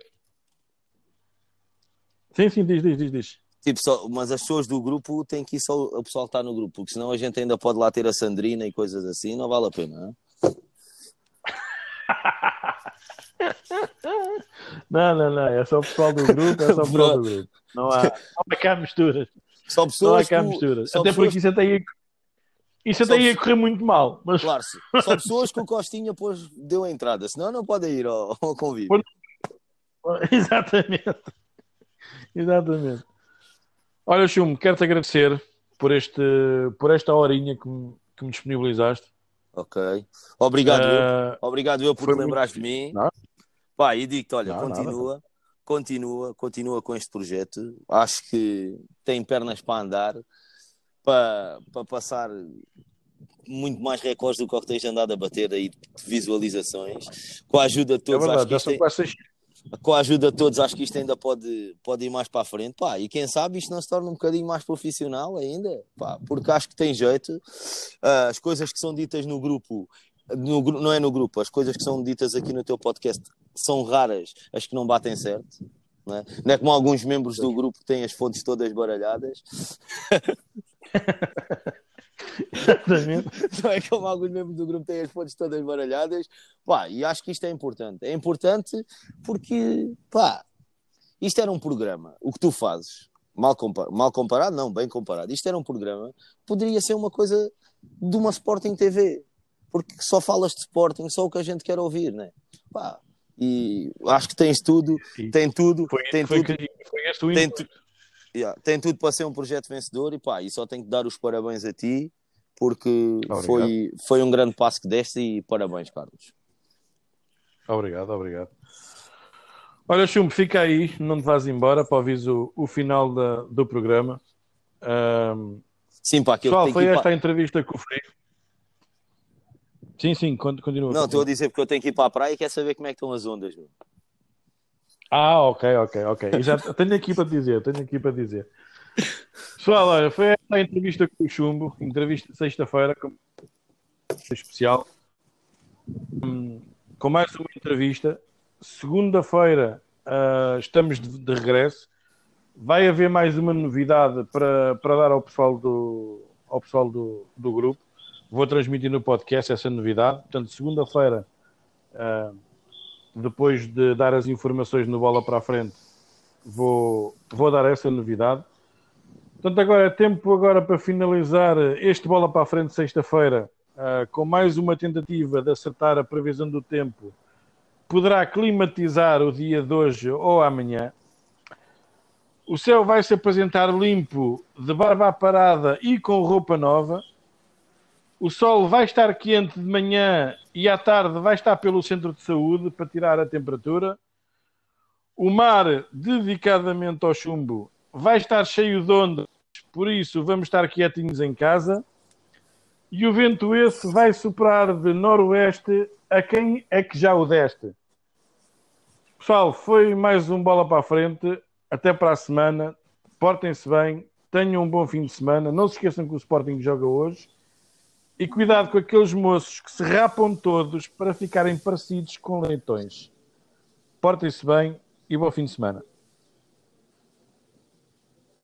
Sim, sim, diz, diz, diz, diz. Tipo, só, mas as pessoas do grupo têm que ir só o pessoal que está no grupo, porque senão a gente ainda pode lá ter a Sandrina e coisas assim, não vale a pena. Não, não, não, é só o pessoal do grupo, é só o pessoal do grupo. Não há, não há cá misturas. Só pessoas não há cá misturas. Até pessoas... porque isso até ia, isso até ia correr muito mal. Mas... Claro, só pessoas que o Costinha depois deu a entrada, senão não podem ir ao, ao convívio. Exatamente. Exatamente. Olha, Chum, quero-te agradecer por, este, por esta horinha que me, que me disponibilizaste. Ok. Obrigado, uh, eu. Obrigado eu por te lembrares de mim. Não? Pá, e digo-te, olha, não, continua, nada. continua, continua com este projeto. Acho que tem pernas para andar, para, para passar muito mais recordes do que o que tens andado a bater aí de visualizações, com a ajuda de todos. É verdade, acho que com a ajuda de todos, acho que isto ainda pode, pode ir mais para a frente. Pá, e quem sabe isto não se torna um bocadinho mais profissional ainda, pá, porque acho que tem jeito. Uh, as coisas que são ditas no grupo, no, não é no grupo, as coisas que são ditas aqui no teu podcast são raras, as que não batem certo. Não é, não é como alguns membros do grupo que têm as fontes todas baralhadas. Exatamente. Não é como alguns membros do grupo têm as fontes todas baralhadas. Pá, e acho que isto é importante. É importante porque, pá, isto era um programa. O que tu fazes, mal, compar mal comparado, não, bem comparado. Isto era um programa, poderia ser uma coisa de uma Sporting TV. Porque só falas de Sporting, só o que a gente quer ouvir, né? Pá, e acho que tens tudo, tem tudo, foi, tem foi, tudo, foi, tem, tu, yeah, tem tudo para ser um projeto vencedor e pá, e só tenho que dar os parabéns a ti porque foi, foi um grande passo que deste e parabéns, Carlos. Obrigado, obrigado. Olha, Chumbo, fica aí, não te vás embora para ouvir o, o final da, do programa. Um, sim, para aquilo Pessoal, foi esta para... a entrevista com o Frigo. Sim, sim, continua. Não, estou a dizer porque eu tenho que ir para a praia e quero saber como é que estão as ondas. Meu. Ah, ok, ok, ok. E já tenho aqui para dizer, tenho aqui para dizer. Pessoal, olha, foi a entrevista com o Chumbo, entrevista sexta-feira, especial, hum, com mais uma entrevista. Segunda-feira uh, estamos de, de, regresso. Vai haver mais uma novidade para, para dar ao pessoal, do, ao pessoal do, do grupo. Vou transmitir no podcast essa novidade. Portanto, segunda-feira, uh, depois de dar as informações no Bola para a Frente, vou, vou dar essa novidade. Portanto, agora é tempo agora para finalizar este bola para a frente sexta-feira uh, com mais uma tentativa de acertar a previsão do tempo. Poderá climatizar o dia de hoje ou amanhã. O céu vai se apresentar limpo, de barba parada e com roupa nova. O sol vai estar quente de manhã e à tarde vai estar pelo centro de saúde para tirar a temperatura. O mar, dedicadamente ao chumbo, vai estar cheio de ondas, por isso vamos estar quietinhos em casa. E o vento esse vai soprar de noroeste a quem é que já o deste. Pessoal, foi mais um bola para a frente. Até para a semana. Portem-se bem. Tenham um bom fim de semana. Não se esqueçam que o Sporting joga hoje. E cuidado com aqueles moços que se rapam todos para ficarem parecidos com leitões. Portem-se bem e bom fim de semana.